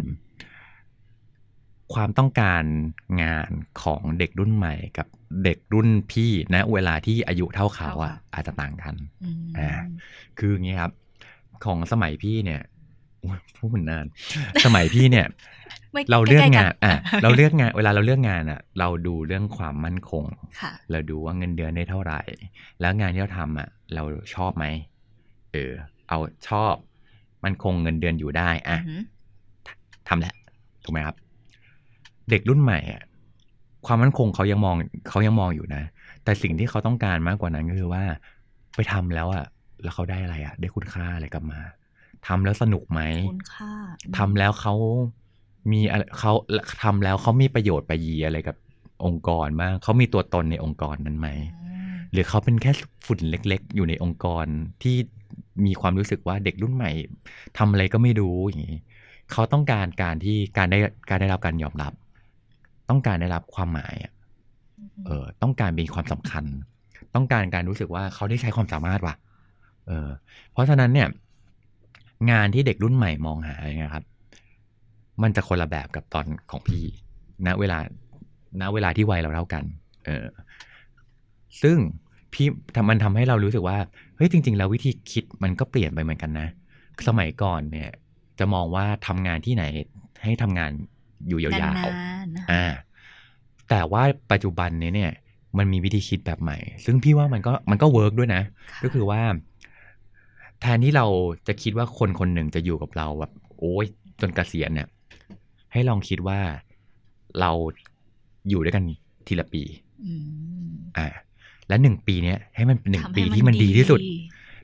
ความต้องการงานของเด็กรุ่นใหม่กับ เด็กรุ่นพี่นะเวลาที่อายุเท่าเขาอะเท่าเขาอาจจะต่างกันอืมอ่าคืออย่างงี้ครับ ของสมัยพี่เนี่ยโอ้ยพูดเหมือนนาน สมัยพี่เนี่ยไม่เราเลือกใๆงานอะเราเลือกงาน เวลาเราเลือกงานอะ เราดูเรื่องความมั่นคงค่ะเราดูว่าเงินเดือนได้เท่าไหร่ แล้วงานที่เราทำอะ เราชอบไหมเออ เอาชอบ มันคงเงินเดือนอยู่ได้ อะอือหือทำแหละถูกไหมครับ เด็กรุ่นใหม่อะ ความมั่นคงเขายังมองเขายังมองอยู่นะ แต่สิ่งที่เขาต้องการมากกว่านั้นก็คือว่า ไปทำแล้วอะแล้วเขาได้อะไรอะได้คุณค่าอะไรกลับมาทำแล้วสนุกไหมคุณค่าทำแล้วเขามีอะไรเขาทำแล้วเขามีประโยชน์ประยีอะไรกับองค์กรบ้างเขามีตัวตนในองค์กรนั้นไหมอืมหรือเขาเป็นแค่ฝุ่นเล็ก ๆ อยู่ในองค์กรที่มีความรู้สึกว่าเด็กรุ่นใหม่ทำอะไรก็ไม่รู้อย่างนี้เขาต้องการการที่การได้การได้รับการยอมรับ ต้องการได้รับความหมายอะเออต้องการมีความสำคัญ ต้องการการรู้สึกว่าเขาได้ใช้ความสามารถว่ะเออเพราะฉะนั้นเนี่ย งานที่เด็กรุ่นใหม่มองหาเนี่ยครับ มันจะคนละแบบกับตอนของพี่ณเวลาณเวลาที่วัยเราเท่ากัน เออ ซึ่งพี่ทำมันทำให้เรารู้สึกว่าเฮ้ยจริง ๆ แล้ววิธีคิดมันก็เปลี่ยนไปเหมือนกันนะ สมัยก่อนเนี่ย จะมองว่าทำงานที่ไหนให้ทำงาน อยู่ยาวนาๆนๆนะคะอ่าแต่ว่าปัจจุบันนี้เนี่ย มันมีวิธีคิดแบบใหม่ ซึ่งพี่ว่ามันก็มันก็เวิร์กด้วยนะะก็คือว่า แทนที่เราจะคิดว่าคนคนหนึ่งจะอยู่กับเราแบบ โอ้ยจนเกษียณเนี่ย ให้ลองคิดว่าเราอยู่ด้วยกันทีละปีอืมอ่าและหนึ่งปีเนี้ยให้มันเป็นหนึ่งทำปีให้ที่มันดีที่สุดดี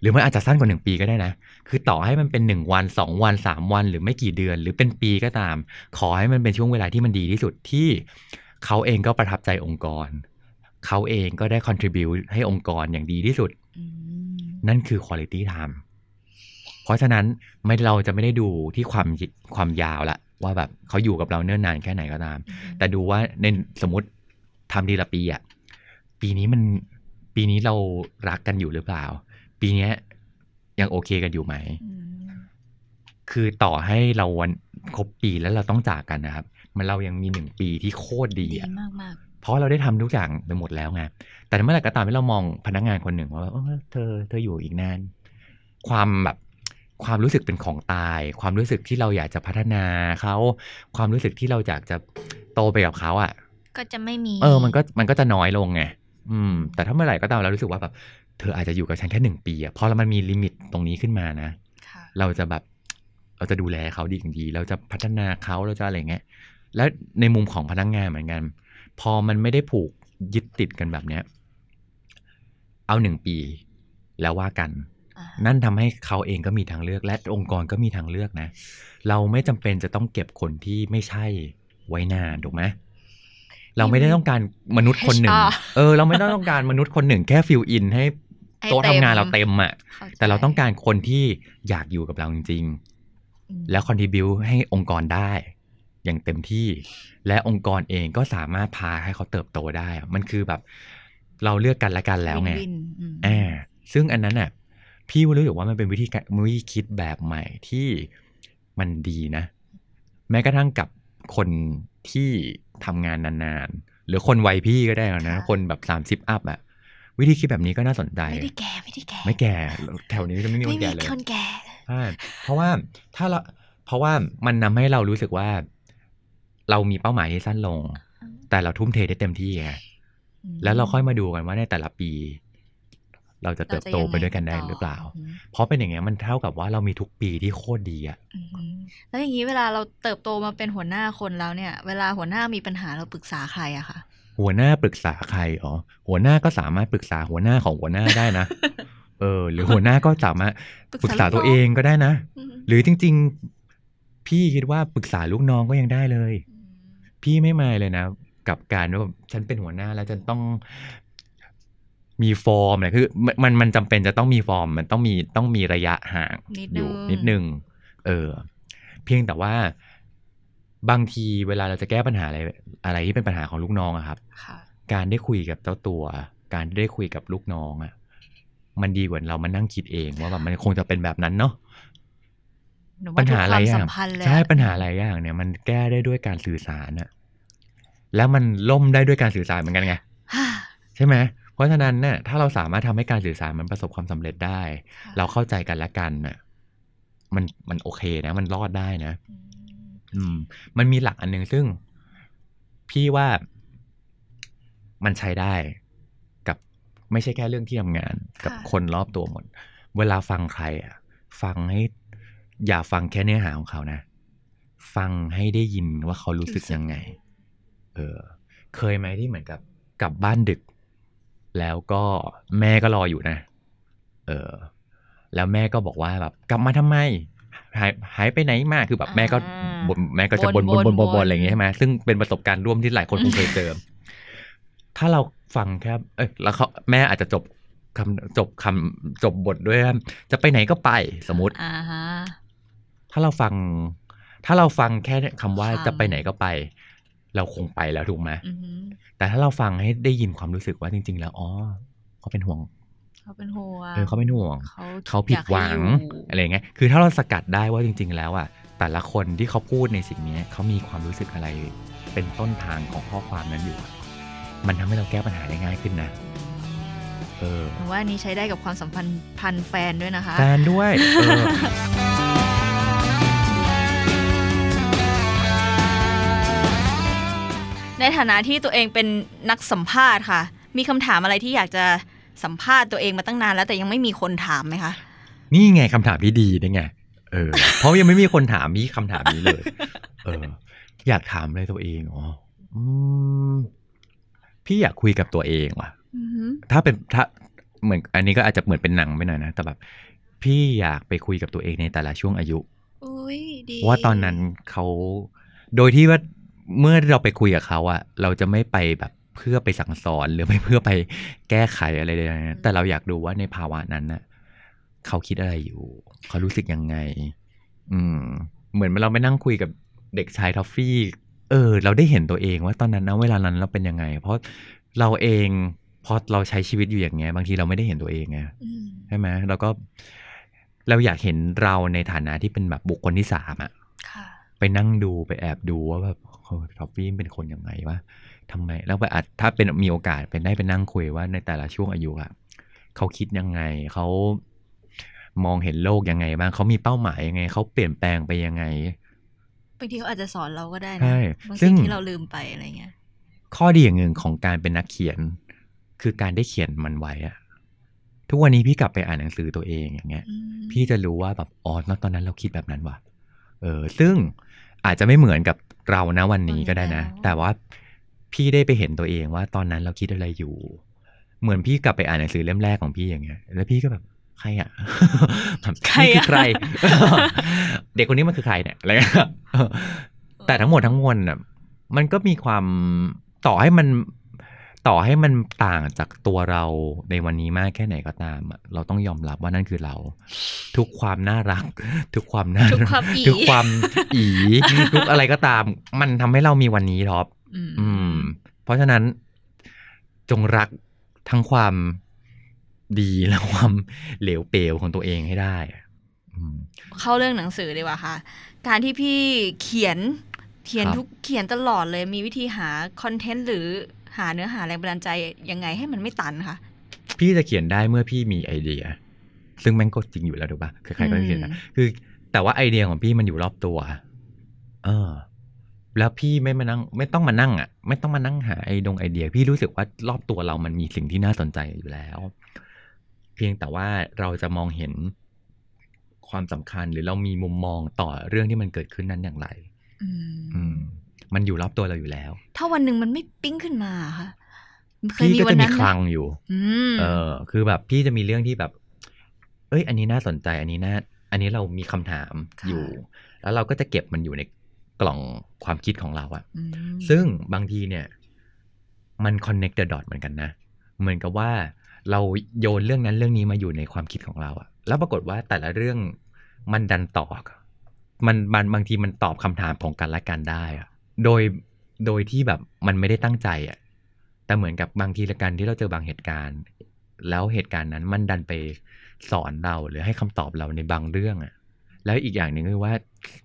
หรือมันอาจจะสั้นกว่าหนึ่งปีก็ได้นะ คือต่อให้มันเป็นหนึ่งวันสองวันสามวัน หรือไม่กี่เดือน หรือเป็นปีก็ตาม ขอให้มันเป็นช่วงเวลาที่มันดีที่สุดที่เขาเองก็ประทับใจองค์กร เขาเองก็ได้ contribu ให้องค์กรอย่างดีที่สุดอืมนั่นคือ quality time เพราะฉะนั้นไม่เราจะไม่ได้ดูที่ความความยาวละว่าแบบเขาอยู่กับเราเนิ่นนานแค่ไหนก็ตาม แต่ดูว่าในสมมติทำทีละปีอะปีนี้มันปีนี้เรารักกันอยู่หรือเปล่า ปีเนี้ยยังโอเคกันอยู่ไหมอืมคือต่อให้เราวันครบปีแล้วเราต้องจากกันนะครับ มันเรายังมีหนึ่งปีที่โคตรดีดีอะมากมากเพราะเราได้ทำทุกอย่างไปหมดแล้วไง แต่เมื่อไหร่ก็ตามที่เรามองพนักงานคนหนึ่งว่าเออเธอเธออยู่อีกนาน ความแบบความรู้สึกเป็นของตาย ความรู้สึกที่เราอยากจะพัฒนาเขา ความรู้สึกที่เราอยากจะโตไปกับเขาอะๆก็จะไม่มี เออ มันก็มันก็จะน้อยลงไง อืม แต่ถ้าเมื่อไหร่ก็ตามเรารู้สึกว่าแบบ เธออาจจะอยู่กับฉันแค่หนึ่งปีอะพอแล้วมันมีลิมิตตรงนี้ขึ้นมานะค่ะเราจะแบบเราจะดูแลเขาดีอย่างดี เราจะพัฒนาเขาเราจะอะไรเงี้ยแล้วในมุมของพนักงานเหมือนกัน พอมันไม่ได้ผูกยึดติดกันแบบเนี้ย เอาหนึ่งปีแล้วว่ากันอ่านั่นทำให้เขาเองก็มีทางเลือก และองค์กรก็มีทางเลือกนะ เราไม่จำเป็นจะต้องเก็บคนที่ไม่ใช่ไว้นานถูกไหมเราไม่ได้ต้องการมนุษย์คนหนึ่ง HR เออ เราไม่ได้ต้องการมนุษย์คนหนึ่งแค่ fill in ให้ให้ โต๊ะเต็มทำงานเราเต็มอะเข้าใจแต่เราต้องการคนที่อยากอยู่กับเราจริงอืมๆแล้ว contribute ให้องค์กรได้ อย่างเต็มที่ และองค์กรเองก็สามารถพาให้เขาเติบโตได้อะมันคือแบบ เราเลือกกันและกันแล้วไงวินๆอืมอ่าซึ่งอันนั้นน่ะพี่รู้สึกว่ามันเป็นวิธีการวิธีคิดแบบใหม่ที่มันดีนะ แม้กระทั่งกับคนที่ทำงานนานๆ หรือคนวัยพี่ก็ได้นะ คนแบบสามสิบอัพอะ วิธีคิดแบบนี้ก็น่าสนใจ ไม่ได้แก่ไม่ได้แก่ ไม่แก่แถวนี้จะไม่มีคไม่นมีแก่เลยคนแก่ใช่เพราะว่าถ้าเราเพราะว่ามันนำให้เรารู้สึกว่า เรามีเป้าหมายที่สั้นลง แต่เราทุ่มเทได้เต็มที่ไงอืมแล้วเราค่อยมาดูกันว่าในแต่ละปี เราจะเติบโตราจะงงไปด้วยกันได้ต่หรือเปล่าอืมเพราะเป็นอย่างเงี้ยมันเท่ากับว่าเรามีทุกปีที่โคตรดีอะอืมแล้วอย่างนี้เวลาเราเติบโตมาเป็นหัวหน้าคนแล้วเนี่ย เวลาหัวหน้ามีปัญหาเราปรึกษาใครอะคะ หัวหน้าปรึกษาใครอ๋อหัวหน้าก็สามารถปรึกษาหัวหน้าของหัวหน้าได้นะ เออ หรือหัวหน้าก็สามารถปรึกษาตัวเองก็ได้นะอืมหรือจริง ๆ พี่คิดว่าปรึกษาลูกน้องก็ยังได้เลย พี่ไม่มายเลยนะ กับการว่าแบบฉันเป็นหัวหน้าแล้วฉันต้องมีฟอร์มเนี่ยคือมันมันมันจำเป็นจะต้องมีฟอร์ม มันต้องมีต้องมีระยะห่างนิดอนึยู่งนิดนึง เออ เพียงแต่ว่า บางทีเวลาเราจะแก้ปัญหาอะไรอะไรที่เป็นปัญหาของลูกน้องอะครับค่ะการได้คุยกับเจ้าตัว การได้คุยกับลูกน้องอะมันดีกว่าเรามานั่งคิดเองว่าแบบมันคงจะเป็นแบบนั้นเนาะหนูว่ปัญหาอะไรทุกควมอย่าสังมพันธ์เลยใช่อะปัญหาหลายอย่างเนี่ย มันแก้ได้ด้วยการสื่อสารอะแล้วมันล่มได้ด้วยการสื่อสารเหมือนกันไงฮ่าใช่ไหมเพราะฉะนั้นเนี่ยถ้าเราสามารถทำให้การสื่อสารมันประสบความสำเร็จได้ค่ะเราเข้าใจกันและกันน่ะ มันมันโอเคนะ มันรอดได้นะ อืมอืม มันมีหลักอันหนึ่งซึ่ง พี่ว่ามันใช้ได้กับไม่ใช่แค่เรื่องที่ทำงาน กับคนรอบตัวหมด เวลาฟังใครอะ ฟังให้อย่าฟังแค่เนื้อหาของเขานะ ฟังให้ได้ยินว่าเขารู้สึกยังไง เออ เคยไหมที่เหมือนกับกลับบ้านดึก แล้วก็แม่ก็รออยู่นะ เออ แล้วแม่ก็บอกว่าแบบ กลับมาทำไม หายหายไปไหนมาคือแบบแม่ก็อ่าบ่นแม่ก็จะบ่นบ่บ่นนบ่นบ่นบ่บ่นนอะไรอย่างเงี้ยใช่ไหมซึ่งเป็นประสบการณ์ร่วมที่หลายคนคงเคยเจอถ้าเราฟังแค่เอ้ยแล้วเขาแม่อาจจะจบคำจบคำจบบทด้วยว่าจะไปไหนก็ไปสมมติอ่าฮะถ้าเราฟัง ถ้าเราฟังแค่คำว่าคำจะไปไหนก็ไป เราคงไปแล้วถูกไหมอือหือแต่ถ้าเราฟังให้ได้ยินความรู้สึกว่าจริง ๆ แล้วอ๋อเขาเป็นห่วง เขาเป็นห่วงเออเขาเป็นห่วงเขาเขาผิดหวังอยากให้อยู่อะไรเงี้ยคือถ้าเราสกัดได้ว่าจริง ๆ แล้วอะแต่ละคนที่เขาพูดในสิ่งเนี้ยเขามีความรู้สึกอะไร เป็นต้นทางของข้อความนั้นอยู่อะมันทำให้เราแก้ปัญหาได้ง่ายขึ้นนะเออหนูว่าอันนี้ใช้ได้กับความสัมพันธ์พันแฟนด้วยนะคะแฟนด้วยเออในฐานะที่ตัวเองเป็นนักสัมภาษณ์ค่ะ มีคำถามอะไรที่อยากจะ สัมภาษณ์ตัวเองมาตั้งนานแล้วแต่ยังไม่มีคนถามไหมคะ นี่ไงคำถามที่ดีนี่ไงเออ เพราะยังไม่มีคนถามมีคำถามนี้เลย เออ อยากถามอะไรตัวเองอ๋ออืมพี่อยากคุยกับตัวเองว่ะอือหือถ้าเป็นถ้าเหมือน อันนี้ก็อาจจะเหมือนเป็นหนังไปหน่อยนะแต่แบบพี่อยากไปคุยกับตัวเองในแต่ละช่วงอายุอุ้ยดีว่าตอนนั้นเขาโดยที่ว่าเมื่อเราไปคุยกับเขาอะเราจะไม่ไปแบบ เพื่อไปสั่งสอนหรือไม่เพื่อไปแก้ไขอะไรเลยนะแต่เราอยากดูว่าในภาวะนั้นน่ะเขาคิดอะไรอยู่ เขารู้สึกยังไง อืม เหมือนเราไปนั่งคุยกับเด็กชายทอฟฟี่ เออ เราได้เห็นตัวเองว่าตอนนั้นนะเวลานั้นเราเป็นยังไง เพราะเราเองพอเราใช้ชีวิตอยู่อย่างเงี้ย บางทีเราไม่ได้เห็นตัวเองไงอืมใช่ไหมแล้วก็เราอยากเห็นเราในฐานะที่เป็นแบบบุคคลที่สามอะค่ะไปนั่งดูไปแอบดูว่าแบบทอฟฟี่เป็นคนยังไงวะ ทำไม แล้วไปอาจถ้าเป็นมีโอกาสเป็นได้ไปนั่งคุยว่าในแต่ละช่วงอายุอะเขาคิดยังไงเขามองเห็นโลกยังไงบ้างเขามีเป้าหมายยังไงเขาเปลี่ยนแปลงไปยังไงบางทีเขาอาจจะสอนเราก็ได้ใช่นะบางซึ่สิ่งงที่เราลืมไปอะไรเงี้ย ข้อดีอย่างหนึ่งของการเป็นนักเขียน คือการได้เขียนมันไว้อะทุกวันนี้พี่กลับไปอ่านหนังสือตัวเองอย่างเงี้ยอืมพี่จะรู้ว่าแบบอ๋อณตอนนั้นเราคิดแบบนั้นว่ะ เออ ซึ่งอาจจะไม่เหมือนกับเรานะวันนี้ก็ได้นะ แต่ว่า พี่ได้ไปเห็นตัวเองว่าตอนนั้นเราคิดอะไรอยู่ เหมือนพี่กลับไปอ่านหนังสือเล่มแรกของพี่อย่างเงี้ย แล้วพี่ก็แบบใครอะแบบใครนี่คือะอใคร เด็กคนนี้มันคือใครเนี่ยอะไรเงี้ยแต่ทั้งหมดทั้งมวลน่ะมันก็มีความต่อให้มัน ต่อให้มันต่างจากตัวเราในวันนี้มากแค่ไหนก็ตามอะเราต้องยอมรับว่านั่นคือเรา ทุกความน่ารัก ทุกความน่าทุกความอีทุกความอีทุกอะไรก็ตาม มันทำให้เรามีวันนี้ท็อปอืมอืม เพราะฉะนั้นจงรักทั้งความดีและความเหลวเปลวของตัวเองให้ได้อะอืมเข้าเรื่องหนังสือดีกว่าค่ะ การที่พี่เขียนเขียนครับทุกเขียนตลอดเลยมีวิธีหาคอนเทนต์หรือ หาเนื้อหาแรงบันดาลใจยังไงให้มันไม่ตันคะพี่จะเขียนได้เมื่อพี่มีไอเดีย ซึ่งแม่งก็จริงอยู่แล้วถูกปะใครๆก็เขียนได้อืมคือแต่ว่าไอเดียของพี่มันอยู่รอบตัว เออ แล้วพี่ไม่มานั่ง ไม่ต้องมานั่งอะ ไม่ต้องมานั่งหาไอดงไอเดีย พี่รู้สึกว่ารอบตัวเรามันมีสิ่งที่น่าสนใจอยู่แล้ว เพียงแต่ว่าเราจะมองเห็นความสำคัญหรือเรามีมุมมองต่อเรื่องที่มันเกิดขึ้นนั้นอย่างไร อืมอื มมันอยู่รอบตัวเราอยู่แล้ว ถ้าวันหนึ่งมันไม่ปิ้งขึ้นมาอะค่ะเคยพี่มีก็วันจะมีนั้นคไหมลังอยู่อืมเออ คือแบบพี่จะมีเรื่องที่แบบ เอ้ย อันนี้น่าสนใจ อันนี้น่า อันนี้เรามีคำถามอยู่ แล้วเราก็จะเก็บมันอยู่ในกล่องความคิดของเราอะมซึ่งบางทีเนี่ย มัน connect the dot เหมือนกันนะ เหมือนกับว่าเราโยนเรื่องนั้นเรื่องนี้มาอยู่ในความคิดของเราอะแล้วปรากฏว่าแต่ละเรื่องมันดันตอบมันมันบางทีมันตอบคำถามของกันและกันได้อะ โดยโดยที่แบบมันไม่ได้ตั้งใจอะแต่เหมือนกับบางทีละกันที่เราเจอบางเหตุการณ์ แล้วเหตุการณ์นั้นมันดันไปสอนเราหรือให้คำตอบเราในบางเรื่องอะแล้วอีกอย่างหนึ่งคือว่า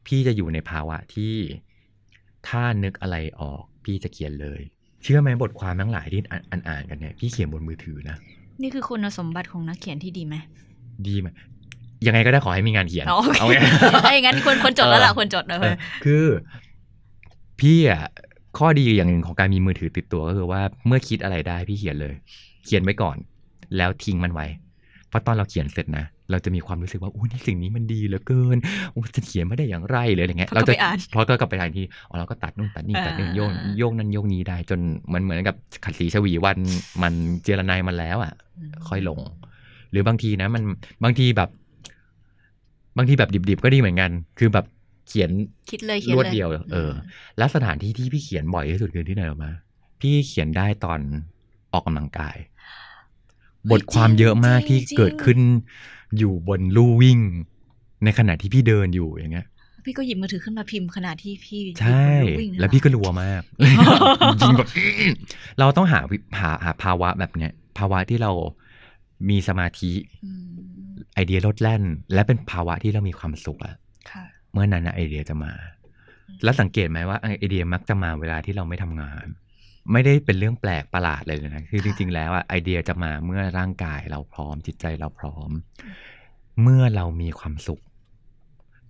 พี่จะอยู่ในภาวะที่ถ้านึกอะไรออก พี่จะเขียนเลย เชื่อไหมบทความทั้งหลายที่อ่านอ่านอ่านกันเนี่ยพี่เขียนบนมือถือนะนี่คือคุณสมบัติของนักเขียนที่ดีไหมดีไหมยังไงก็ได้ขอให้มีงานเขียนอ๋อโอเอาเคไงไอ้ยงั้นควรควรจดแล้วล่ะควรจดเลเออยคือ พี่อะข้อดีอย่างหนึ่งของการมีมือถือติดตัวก็คือว่าเมื่อคิดอะไรได้พี่เขียนเลย เขียนไว้ก่อน แล้วทิ้งมันไว้เพราะตอนเราเขียนเสร็จนะเราจะมีความรู้สึกว่าอุ้ยนี่สิ่งนี้มันดีเหลือเกินโอ้จะเขียนไม่ได้อย่างไรหรืออะไรเงี้ยพอเรากลับจะไปอ่านพอก็กลับไปอ่านทีอ๋อเราก็ตัดนู่นตัดนี่ตัดนี่อ่าโยกโยกนั่นโยกนี้ได้ จนเหมือนเหมือนกับขัดสีชวีวันมันเจรนายมันแล้วอะ ค่อยลง หรือบางทีนะ มันบางทีแบบ บางทีแบบดิบๆก็ดีเหมือนกัน คือแบบ เขียนคิดเลยเขียนรเลวยดเดียว เออ แล้วสถานที่ที่พี่เขียนบ่อยที่สุดคือที่ไหนหรอมา พี่เขียนได้ตอนออกกำลังกาย บทความเยอะมากที่เกิดขึ้นอยู่บนลู่วิ่ง ในขณะที่พี่เดินอยู่อย่างเงี้ยพี่ก็หยิบมือถือขึ้นมาพิมพ์ขณะที่พี่ใช่อยู่บนลู่วิ่งเนี่ยแล้วพี่ก็รัวมากจริงแบบเราต้องหาวิหาหาภาวะแบบเนี้ย ภาวะที่เรามีสมาธิอืมไอเดียลดแล่น และเป็นภาวะที่เรามีความสุขอะค่ะ เมื่อนั้นนะไอเดียจะมา แล้วสังเกตไหมว่าไอเดียมักจะมาเวลาที่เราไม่ทำงาน ไม่ได้เป็นเรื่องแปลกประหลาดเลยนะคือจริง ๆ แล้วอะไอเดียจะมาเมื่อร่างกายเราพร้อมจิตใจเราพร้อม เมื่อเรามีความสุข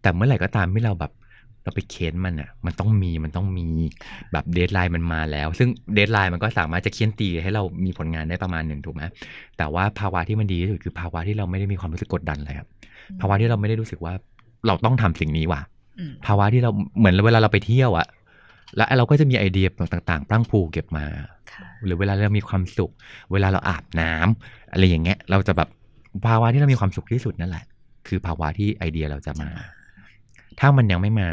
แต่เมื่อไหร่ก็ตามที่เราแบบเราไปเค้นมันอะ มันต้องมี มันต้องมี แบบ deadline มันมาแล้ว ซึ่ง deadline มันก็สามารถจะเคี่ยนตีให้เรามีผลงานได้ประมาณหนึ่งถูกไหมแต่ว่าภาวะที่มันดีที่สุดคือภาวะที่เราไม่ได้มีความรู้สึกกดดันเลยครับ ภาวะที่เราไม่ได้รู้สึกว่า เราต้องทำสิ่งนี้ว่ะอืมภาวะที่เราเหมือนเวลาเราไปเที่ยวอะแล้วเราก็จะมีไอเดียต่างๆพรั่งพรูเก็บมาค่ะหรือเวลาเรามีความสุข เวลาเราอาบน้ำอะไรอย่างเงี้ย เราจะแบบภาวะที่เรามีความสุขที่สุดนั่นแหละ คือภาวะที่ไอเดียเราจะมา ถ้ามันยังไม่มา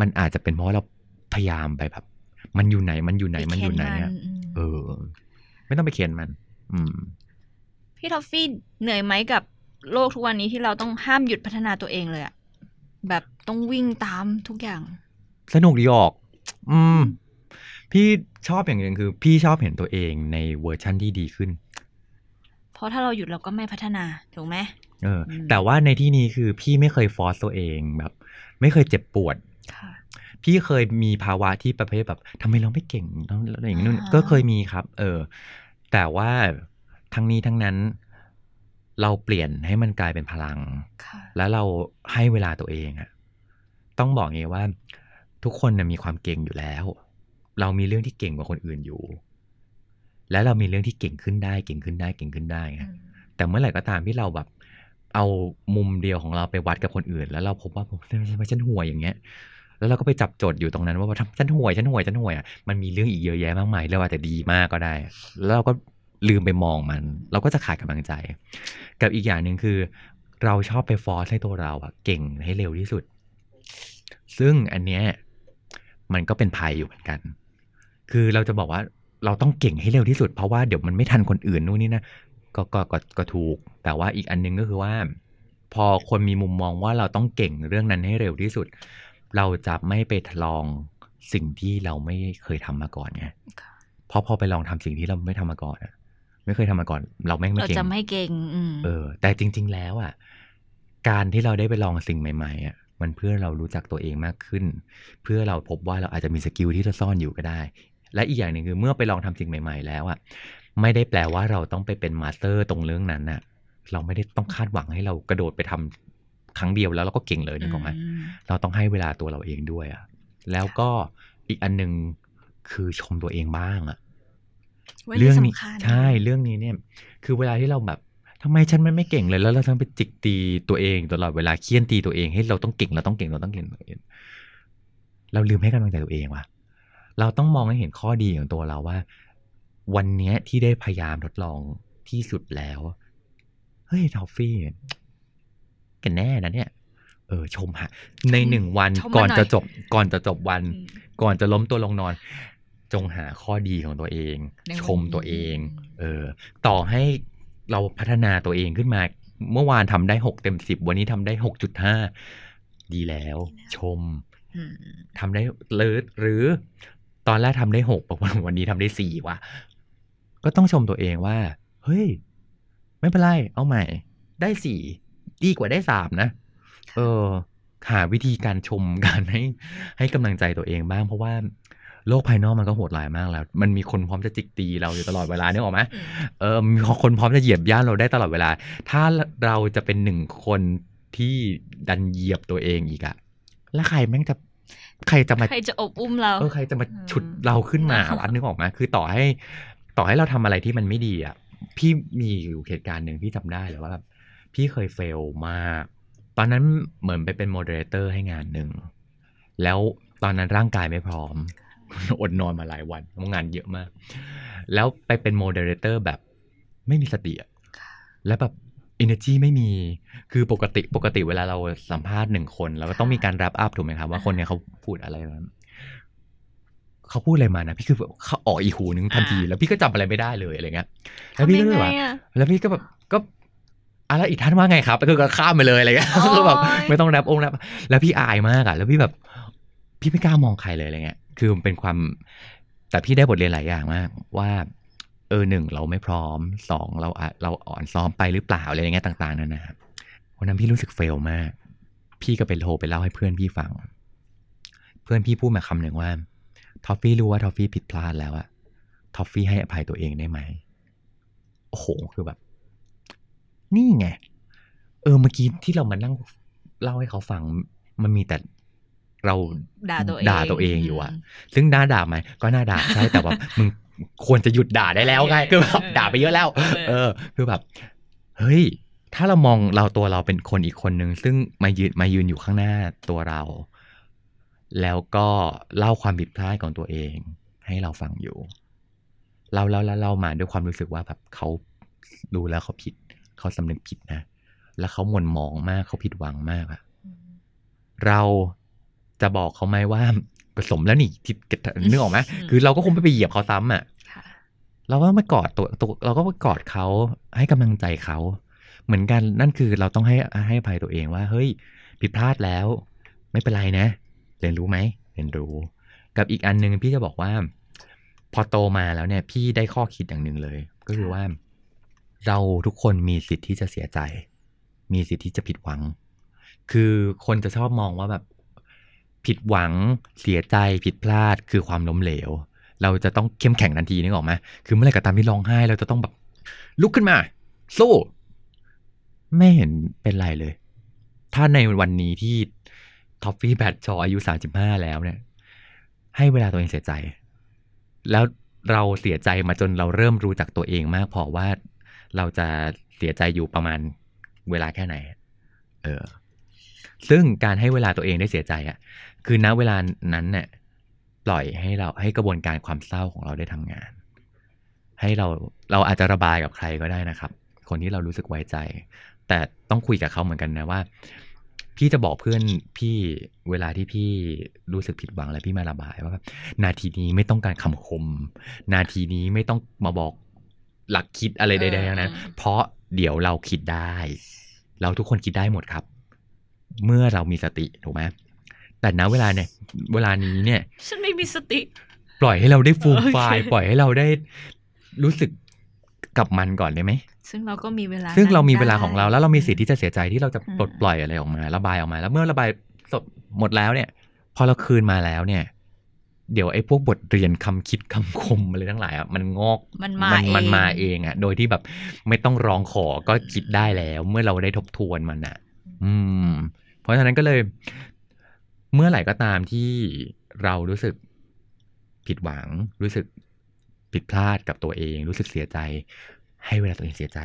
มันอาจจะเป็นเพราะเราพยายามไปแบบ มันอยู่ไหนมันอยู่ไหนมันอยู่ไหนอะอืมเออ ไม่ต้องไปเขียนมัน อืม พี่ทอฟฟี่เหนื่อยไหมกับโลกทุกวันนี้ที่เราต้องห้ามหยุดพัฒนาตัวเองเลยอะ แบบต้องวิ่งตามทุกอย่าง สนุกดีออก อืม พี่ชอบอย่างหนึ่งคือ พี่ชอบเห็นตัวเองในเวอร์ชั่นที่ดีขึ้น เพราะถ้าเราหยุดเราก็ไม่พัฒนาถูกไหมเอออมแต่ว่าในที่นี้คือพี่ไม่เคยฟอร์สตัวเองแบบ ไม่เคยเจ็บปวดค่ะพี่เคยมีภาวะที่ประเภทแบบทำไมเราไม่เก่งแล้วอะไรอย่างนี้นู่นอ่าก็เคยมีครับ เออ แต่ว่าทั้งนี้ทั้งนั้น เราเปลี่ยนให้มันกลายเป็นพลังค่ะแล้วเราให้เวลาตัวเองอะต้องบอกงี้ว่า ทุกคนนะมีความเก่งอยู่แล้ว เรามีเรื่องที่เก่งกว่าคนอื่นอยู่ และเรามีเรื่องที่เก่งขึ้นได้ เก่งขึ้นได้ เก่งขึ้นได้ไงแต่เมื่อไหร่ก็ตามที่เราแบบ เอามุมเดียวของเราไปวัดกับคนอื่น แล้วเราพบว่าผมทำไมฉันห่วยอย่างเงี้ย แล้วเราก็ไปจับโจทย์อยู่ตรงนั้น ว่าทำฉันห่วยฉันห่วยฉันห่วยอะมันมีเรื่องอีกเยอะแยะมากมายเราอาจจะดีมากก็ได้ แล้วเราก็ ลืมไปมองมัน เราก็จะขาดกำลังใจ กับอีกอย่างหนึ่งคือ เราชอบไปฟอร์สให้ตัวเราอะเก่งให้เร็วที่สุด ซึ่งอันเนี้ยมันก็เป็นภัยอยู่เหมือนกัน คือเราจะบอกว่าเราต้องเก่งให้เร็วที่สุด เพราะว่าเดี๋ยวมันไม่ทันคนอื่นนู่นนี่นะก็ก็ก็ก็ถูก แต่ว่าอีกอันนึงก็คือว่า พอคนมีมุมมองว่าเราต้องเก่งเรื่องนั้นให้เร็วที่สุด เราจะไม่ไปลองสิ่งที่เราไม่เคยทำมาก่อนไงค่ะเพราะพอไปลองทำสิ่งที่เราไม่ทำมาก่อนอะ ไม่เคยทำมาก่อน เราแม่งไม่เราเก่งจะไม่เก่งอืมเออ แต่จริง ๆ แล้วอะ การที่เราได้ไปลองสิ่งใหม่ ๆ อะ มันเพื่อเรารู้จักตัวเองมากขึ้น เพื่อเราพบว่าเราอาจจะมี skill ที่ซ่อนอยู่ก็ได้ และอีกอย่างหนึ่งคือเมื่อไปลองทำสิ่งใหม่ ๆ แล้วอะ ไม่ได้แปลว่าเราต้องไปเป็น master ตรงเรื่องนั้นน่ะ เราไม่ได้ต้องคาดหวังให้เรากระโดดไปทำครั้งเดียวแล้วเราก็เก่งเลยนึกออกไหมอืมเราต้องให้เวลาตัวเราเองด้วยอะ แล้วก็อีกอันหนึ่งคือชมตัวเองบ้างอะวัน เรื่นี้นี่สำคัญใช่เรื่องนี้เนี่ยคือเวลาที่เราแบบทำไมฉันมันไม่เก่งเลยแล้วเราต้องไปจิกตีตัวเองตลอดเวลาเคี่ยนตีตัวเองให้เราต้องเก่งเราต้องเก่งเราต้องเก่งเราลืมให้กำลังใจตัวเองว่ะเราต้องมองให้เห็นข้อดีของตัวเราว่า วันเนี้ยที่ได้พยายามทดลองที่สุดแล้วเฮ้ยทอฟฟี่กันแน่นะเนี่ย เออชมฮะ ในหนึ่งวันชมมาก่อนหน่อยจะจบ ก่อนจะจบวันอืมก่อนจะล้มตัวลงนอน จงหาข้อดีของตัวเองในวันชมตัวเองอืมเออ ต่อให้เราพัฒนาตัวเองขึ้นมา เมื่อวานทำได้หกเต็มสิบวันนี้ทำได้หกจุดห้าดีแล้ว ชมอืมทำได้หรือหรือ ตอนแรกทำได้หกบอกว่าวันนี้ทำได้สี่ว่ะ ก็ต้องชมตัวเองว่า เฮ้ย ไม่เป็นไร เอาใหม่ ได้สี่ดีกว่าได้สามนะ เออหาวิธีการชมการให้ให้กำลังใจตัวเองบ้างเพราะว่า โลกภายนอกมันก็โหดร้ายมากแล้ว มันมีคนพร้อมจะจิกตีเราอยู่ตลอดเวลาเนี่ยนึกออกไหมอืมเออมีคนพร้อมจะเหยียบย่ำเราได้ตลอดเวลา ถ้าเราจะเป็นหนึ่งคนที่ดันเหยียบตัวเองอีกอะแล้วใครแม่งจะใครจะมาใครจะโอบอุ้มเราเออใครจะมาอืมฉุดเราขึ้นมาอืมวัดนึกออกไหมคือต่อให้ ต่อให้เราทำอะไรที่มันไม่ดีอะพี่มีอยู่เหตุการณ์หนึ่งพี่จำได้เลยว่าแบบพี่เคย fail มากตอนนั้นเหมือนไปเป็น moderator ให้งานหนึ่ง แล้วตอนนั้นร่างกายไม่พร้อม อดนอนมาหลายวันเพราะงานเยอะมาก แล้วไปเป็น moderator แบบไม่มีสติอะแล้วแบบ energy ไม่มี คือปกติปกติเวลาเราสัมภาษณ์หนึ่งคนเราก็ต้องมีการ wrap up ถูกไหมครับ ว่าคนเนี้ยเขาพูดอะไรมาเขาพูดอะไรมานะพี่คือแบบเข้าออกอีกหูนึงทันทีอ่าแล้วพี่ก็จำอะไรไม่ได้เลยอะไรเงี้ยแล้วพี่ก็เลยแบบทำยังไงอะแล้วพี่ก็แบบก็อะไรอีกท่านว่าไงครับแล้วก็ข้ามไปเลยอะไรเงี้ยโอ๊ยคือแบบไม่ต้อง wrap ต้อง wrap แล้วพี่อายมากอะ แล้วพี่แบบ พี่ไม่กล้ามองใครเลยอะไรเงี้ย คือมันเป็นความ แต่พี่ได้บทเรียนหลายอย่างมาก ว่า เออหนึ่งเราไม่พร้อมสองเราอาจเราอ่อนซ้อมไปหรือเปล่าอะไรอย่างเงี้ยต่าง ๆนั่นนะครับวันนั้นพี่รู้สึก fail มาก พี่ก็ไปโทรไปเล่าให้เพื่อนพี่ฟัง เพื่อนพี่พูดมาคำหนึ่งว่าทอฟฟี่รู้ว่าทอฟฟี่ผิดพลาดแล้วอะทอฟฟี่ให้อภัยตัวเองได้ไหมโอ้โหคือแบบ นี่ไง เออเมื่อกี้ที่เรามานั่งเล่าให้เขาฟัง มันมีแต่ เราด่าตัวเองด่าตัวเองอยู่อะซึ่งน่าด่าไหมก็น่าด่าใช่แต่ว่ามึงควรจะหยุดด่าได้แล้วไงคือแบบด่าไปเยอะแล้ว เออ คือแบบ เฮ้ย ถ้าเรามองเราตัวเราเป็นคนอีกคนนึง ซึ่งมายืนมายืนอยู่ข้างหน้าตัวเรา แล้วก็เล่าความผิดพลาดของตัวเอง ให้เราฟังอยู่ เราเราเราเรามาด้วยความรู้สึกว่าแบบเขารู้แล้วเขาผิด เขาสำนึกผิดนะ แล้วเขาหม่นหมองมากเขาผิดหวังมากอะเรา จะบอกเขาไหมว่าผสมแล้วนี่ที่นึกออกไหมอืมคือเราก็คงไม่ไปเหยียบเขาซ้ำอะค่ะเราก็ไปกอดตัวตัวเราก็ไปกอดเขาให้กำลังใจเขาเหมือนกันนั่นคือเราต้องให้ให้อภัยตัวเองว่า เฮ้ย ผิดพลาดแล้ว ไม่เป็นไรนะ เรียนรู้ไหมเรียนรู้ กับอีกอันหนึ่งพี่จะบอกว่า พอโตมาแล้วเนี่ย พี่ได้ข้อคิดอย่างหนึ่งเลย ก็คือว่า เราทุกคนมีสิทธิ์ที่จะเสียใจ มีสิทธิ์ที่จะผิดหวัง คือคนจะชอบมองว่าแบบ ผิดหวังเสียใจผิดพลาดคือความล้มเหลว เราจะต้องเข้มแข็งทันทีนึกออกไหมคือเมื่อไหร่ก็ตามที่ร้องไห้เราจะต้องแบบ ลุกขึ้นมาสู้ไม่เห็นเป็นไรเลย ถ้าในวันนี้ที่ท็อฟฟี่แบทชออายุสามสิบห้าแล้วเนี่ย ให้เวลาตัวเองเสียใจ แล้วเราเสียใจมาจนเราเริ่มรู้จักตัวเองมากพอว่าเราจะเสียใจอยู่ประมาณเวลาแค่ไหน เออ ซึ่งการให้เวลาตัวเองได้เสียใจอะ่ะ คือณเวลานั้นเนี่ยปล่อยให้เราให้กระบวนการความเศร้าของเราได้ทำงาน ให้เราเราอาจจะระบายกับใครก็ได้นะครับ คนที่เรารู้สึกไว้ใจ แต่ต้องคุยกับเขาเหมือนกันนะว่า พี่จะบอกเพื่อนพี่เวลาที่พี่รู้สึกผิดหวังอะไรพี่มาระบายว่าแบบนาทีนี้ไม่ต้องการคำคม นาทีนี้ไม่ต้องมาบอกหลักคิดอะไรใดๆทั้งนั้นอืมเพราะเดี๋ยวเราคิดได้ เราทุกคนคิดได้หมดครับ เมื่อเรามีสติถูกไหมแต่ณเวลาเนี่ย เวลานี้เนี่ย ฉันไม่มีสติ ปล่อยให้เราได้ฟูมโอเคไฟล์ปล่อยให้เราได้รู้สึกกับมันก่อนได้ไหมซึ่งเราก็มีเวลา ซึ่งเรามีนั้นเวลาของเราได้แล้วเรามีสิทธิ์ที่จะเสียใจที่เราจะอืมปลดปล่อยอะไรออกมา ระบายออกมา แล้วเมื่อระบายสดหมดแล้วเนี่ย พอเราคืนมาแล้วเนี่ย เดี๋ยวไอ้พวกบทเรียนคำคิดคำคมอะไรทั้งหลายอะมันงอกมันมามันเองมันมาเองอะ โดยที่แบบไม่ต้องร้องขอก็คิดได้แล้ว เมื่อเราได้ทบทวนมันอะ อืม เพราะฉะนั้นก็เลยเมื่อไหร่ก็ตามที่เรารู้สึกผิดหวัง รู้สึกผิดพลาดกับตัวเอง รู้สึกเสียใจ ให้เวลาตัวเองเสียใจ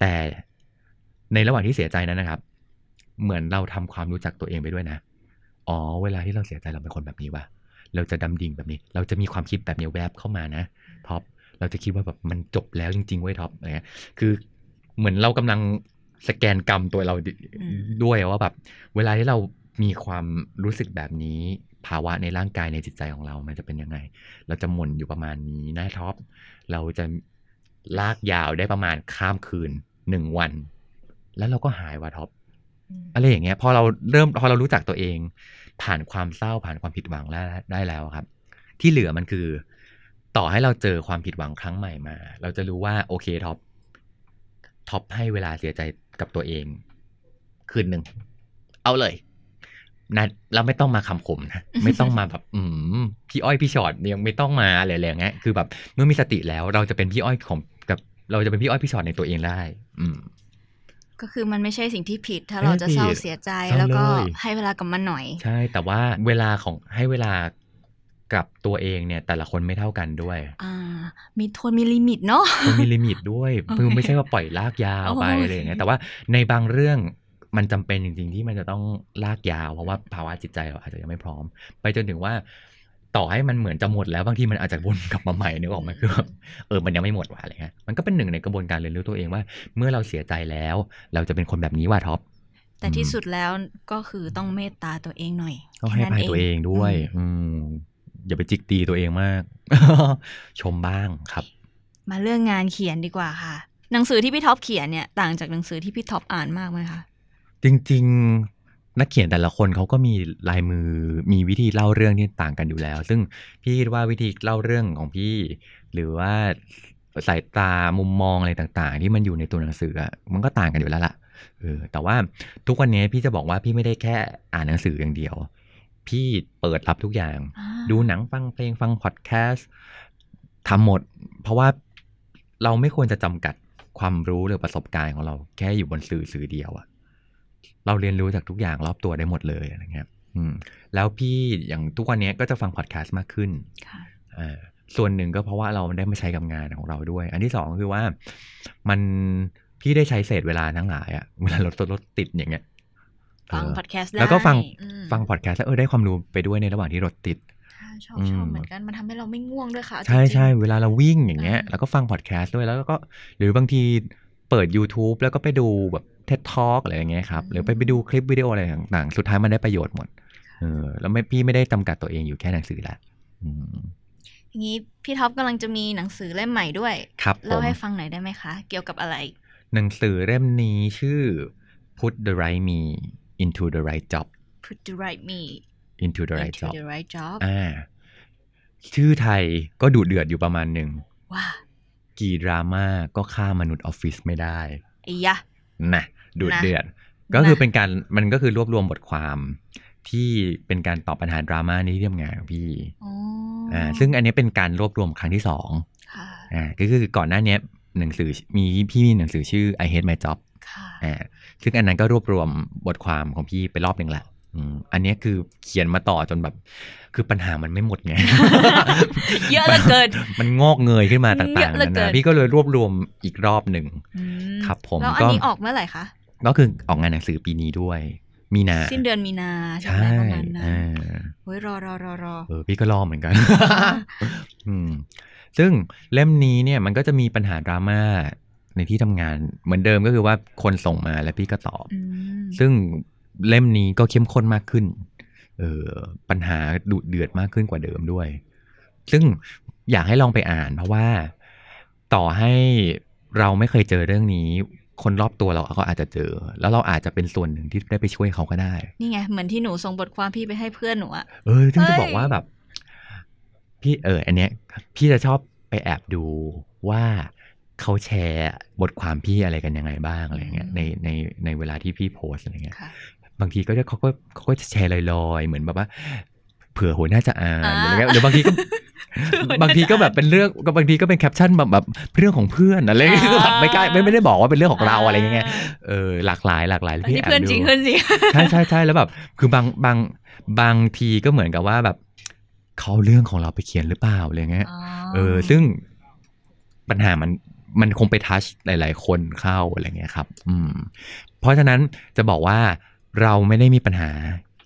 แต่ในระหว่างที่เสียใจนั้นนะครับ เหมือนเราทำความรู้จักตัวเองไปด้วยนะ อ๋อ เวลาที่เราเสียใจเราเป็นคนแบบนี้วะเราจะดำดิ่งแบบนี้ เราจะมีความคิดแบบนี้แวบเข้ามานะท็อป เราจะคิดว่าแบบมันจบแล้วจริงๆเว้ยท็อปอะไรเงี้ยคือเหมือนเรากำลัง สแกนกรรมตัวเราดิอืมด้วยว่าแบบเวลาที่เรามีความรู้สึกแบบนี้ภาวะในร่างกายในจิตใจของเรา มันจะเป็นยังไง เราจะหมุนอยู่ประมาณนี้นะท็อป เราจะลากยาวได้ประมาณข้ามคืนหนึ่งวัน แล้วเราก็หายว่ะท็อปอะไรอย่างเงี้ย พอเราเริ่มพอเรารู้จักตัวเอง ผ่านความเศร้าผ่านความผิดหวังได้ได้แล้วอะครับ ที่เหลือมันคือ ต่อให้เราเจอความผิดหวังครั้งใหม่มา เราจะรู้ว่าโอเคท็อปท็อปให้เวลาเสียใจ กับตัวเอง คืนหนึ่ง เอาเลยนะเราไม่ต้องมาคำคมนะไม่ต้องมาแบบ อืมพี่อ้อยพี่ฉอดยังไม่ต้องมาอะไรๆอย่างเงี้ยคือแบบ เมื่อมีสติแล้ว เราจะเป็นพี่อ้อยของกับ เราจะเป็นพี่อ้อยพี่ฉอดในตัวเองได้ อืม ก็คือมันไม่ใช่สิ่งที่ผิด ถ้าไม่เราจะเศร้าผิดเสียใจเศร้าแล้วก็เลยให้เวลากับมันหน่อย ใช่ แต่ว่าเวลาของให้เวลา กับตัวเองเนี่ยแต่ละคนไม่เท่ากันด้วย อ่า มีทวนมี limit เนาะมันมี limit ด้วยโอเคคือไม่ใช่ว่าปล่อยลากยาวไปโอเคอะไรอย่างเงี้ยแต่ว่าในบางเรื่องมันจำเป็นจริงๆที่มันจะต้องลากยาว เพราะว่าภาวะจิตใจเราอาจจะยังไม่พร้อม ไปจนถึงว่าต่อให้มันเหมือนจะหมดแล้วบางทีมันอาจจะวนกลับมาใหม่นึกออกไหมคือแบบเออมันยังไม่หมดว่ะอะไรเงี้ยมันก็เป็นหนึ่งในกระบวนการเรียนรู้ตัวเองว่า เมื่อเราเสียใจแล้ว เราจะเป็นคนแบบนี้ว่ะท็อปแต่ที่สุดแล้วก็คือต้องเมตตาตัวเองหน่อยก็ให้แค่อนั้นให้อภัยตัวเองด้วย อืม อย่าไปจิกตีตัวเองมาก ชมบ้างครับ มาเรื่องงานเขียนดีกว่าค่ะ หนังสือที่พี่ท็อปเขียนเนี่ยต่างจากหนังสือที่พี่ท็อปอ่านมากไหมคะจริง ๆ นักเขียนแต่ละคนเขาก็มีลายมือมีวิธีเล่าเรื่องที่ต่างกันอยู่แล้ว ซึ่งพี่คิดว่าวิธีเล่าเรื่องของพี่ หรือว่าสายตามุมมองอะไรต่างๆ ที่มันอยู่ในตัวหนังสืออะมันก็ต่างกันอยู่แล้วล่ะเออแต่ว่าทุกวันนี้พี่จะบอกว่าพี่ไม่ได้แค่อ่านหนังสืออย่างเดียว พี่เปิดรับทุกอย่างอ่าดูหนังฟังเพลงฟังพอดแคสต์ทำหมด เพราะว่าเราไม่ควรจะจำกัดความรู้หรือประสบการณ์ของเราแค่อยู่บนสื่อสื่อเดียวอะเราเรียนรู้จากทุกอย่างรอบตัวได้หมดเลยอะไรเงี้ยอืมแล้วพี่อย่างทุกวันนี้ก็จะฟังพอดแคสต์มากขึ้นค่ะอ่าส่วนหนึ่งก็เพราะว่าเราได้มาใช้กับงานของเราด้วย อันที่สองคือว่ามันพี่ได้ใช้เศษเวลาทั้งหลายอะเวลารถรถติดอย่างเงี้ย ฟังเออพอดแคสต์ได้แล้วก็ฟังอืมฟังพอดแคสต์แล้วเออได้ความรู้ไปด้วยในระหว่างที่รถติดค่ะชอบอืมชอบเหมือนกันมันทำให้เราไม่ง่วงด้วยค่ะใช่จริงๆใช่เวลาเราวิ่งอย่างเงี้ยอ่าแล้วก็ฟังพอดแคสต์ด้วยแล้วก็ หรือบางทีเปิด YouTube แล้วก็ไปดูแบบเท็ดทอ k อะไรอย่างเงี้ยครับ หรือไปไปดูคลิปวิดีโออะไรต่างๆ สุดท้ายมันได้ประโยชน์หมดเออแล้วไม่พี่ไม่ได้จำกัดตัวเองอยู่แค่หนังสือละอืมอย่างนี้พี่ท็อปกำลังจะมีหนังสือเล่มใหม่ด้วยครับผเล่ามให้ฟังหน่อยได้ไหมคะ เกี่ยวกับอะไร หนังสือเล่มนี้ชื่อ Put the right me into the right job Put the right me into the right into job the right job อ่าชื่อไทยก็ดุเดือดอยู่ประมาณหนึ่งว้ากี่ดราม่าก็ฆ่ามนุษย์ออฟฟิศไม่ได้ไอ้ยะนะดูดนะเดือด ก็คือนะเป็นการมันก็คือรวบรวมบทความที่เป็นการตอบปัญหาดราม่าในที่ทำงานของพี่อ๋ออ่าซึ่งอันนี้เป็นการรวบรวมครั้งที่สองค่ะอ่าก็คือก่อนหน้านี้หนังสือมีพี่มีหนังสือชื่อ I Hate My Job ค่ะ อ่าซึ่งอันนั้นก็รวบรวมบทความของพี่ไปรอบหนึ่งแหละอืมอันนี้คือเขียนมาต่อจนแบบ คือปัญหามันไม่หมดไง เยอะเหลือเกิน มันงอกเงยขึ้นมาเยต่างอะๆเหลือนาเกินานพี่ก็เลยรวบรวมอีกรอบหนึ่งอืมครับผมแล้วอันก็นี้ออกเมื่อไหร่คะ ก็คือออกงานหนังสือปีนี้ด้วย มีนา สิ้นเดือนมีนาใช่ใช่ไหมประมาณนั้นอ่าเฮ้ยรอรอรอรอเออพี่ก็รอเหมือนกัน อืมซึ่งเล่มนี้เนี่ยมันก็จะมีปัญหาดราม่า ในที่ทำงาน เหมือนเดิมก็คือว่าคนส่งมาแล้วพี่ก็ตอบอืมซึ่งเล่มนี้ก็เข้มข้นมากขึ้น เออปัญหาดุเดือดมากขึ้นกว่าเดิมด้วย ซึ่งอยากให้ลองไปอ่าน เพราะว่าต่อให้เราไม่เคยเจอเรื่องนี้ คนรอบตัวเราก็อาจจะเจอ แล้วเราอาจจะเป็นส่วนหนึ่งที่ได้ไปช่วยเขาก็ได้ นี่ไงเหมือนที่หนูส่งบทความพี่ไปให้เพื่อนหนูอะเออซึ่งจะเอ้ยบอกว่าแบบ พี่เออ อันเนี้ย พี่จะชอบไปแอบดูว่า เขาแชร์บทความพี่อะไรกันยังไงบ้างอะไรเงี้ยในในในเวลาที่พี่โพสอะไรเงี้ยค่ะบางทีก็จะเขาก็เขาก็จะแชร์ลอยๆ เหมือนแบบว่า เผื่อหัวหน้าจะอ่านอะไรเงี้ยหรือบางทีก็บางทีก็แบบเป็นเรื่องก็บางทีก็เป็นแคปชั่นแบบแบบเรื่องของเพื่อนอะไรเงี้ยอ่าแบบไม่กล้าไม่ไม่ได้บอกว่าเป็นเรื่องของเราอะไรเงี้ยเออหลากหลายหลากหลายแต่พี่นี่แอบเพื่อนจริงดูเพื่อนจริงใช่ใช่ใช่แล้วแบบ คือบางบางบางทีก็เหมือนกับว่าแบบเขาเอาเรื่องของเราไปเขียนหรือเปล่าอะไรเงี้ยเออ ซึ่งปัญหามัน มันคงไปทัชหลาย ๆ คนเข้าอะไรเงี้ยครับ อืม เพราะฉะนั้นจะบอกว่าเราไม่ได้มีปัญหา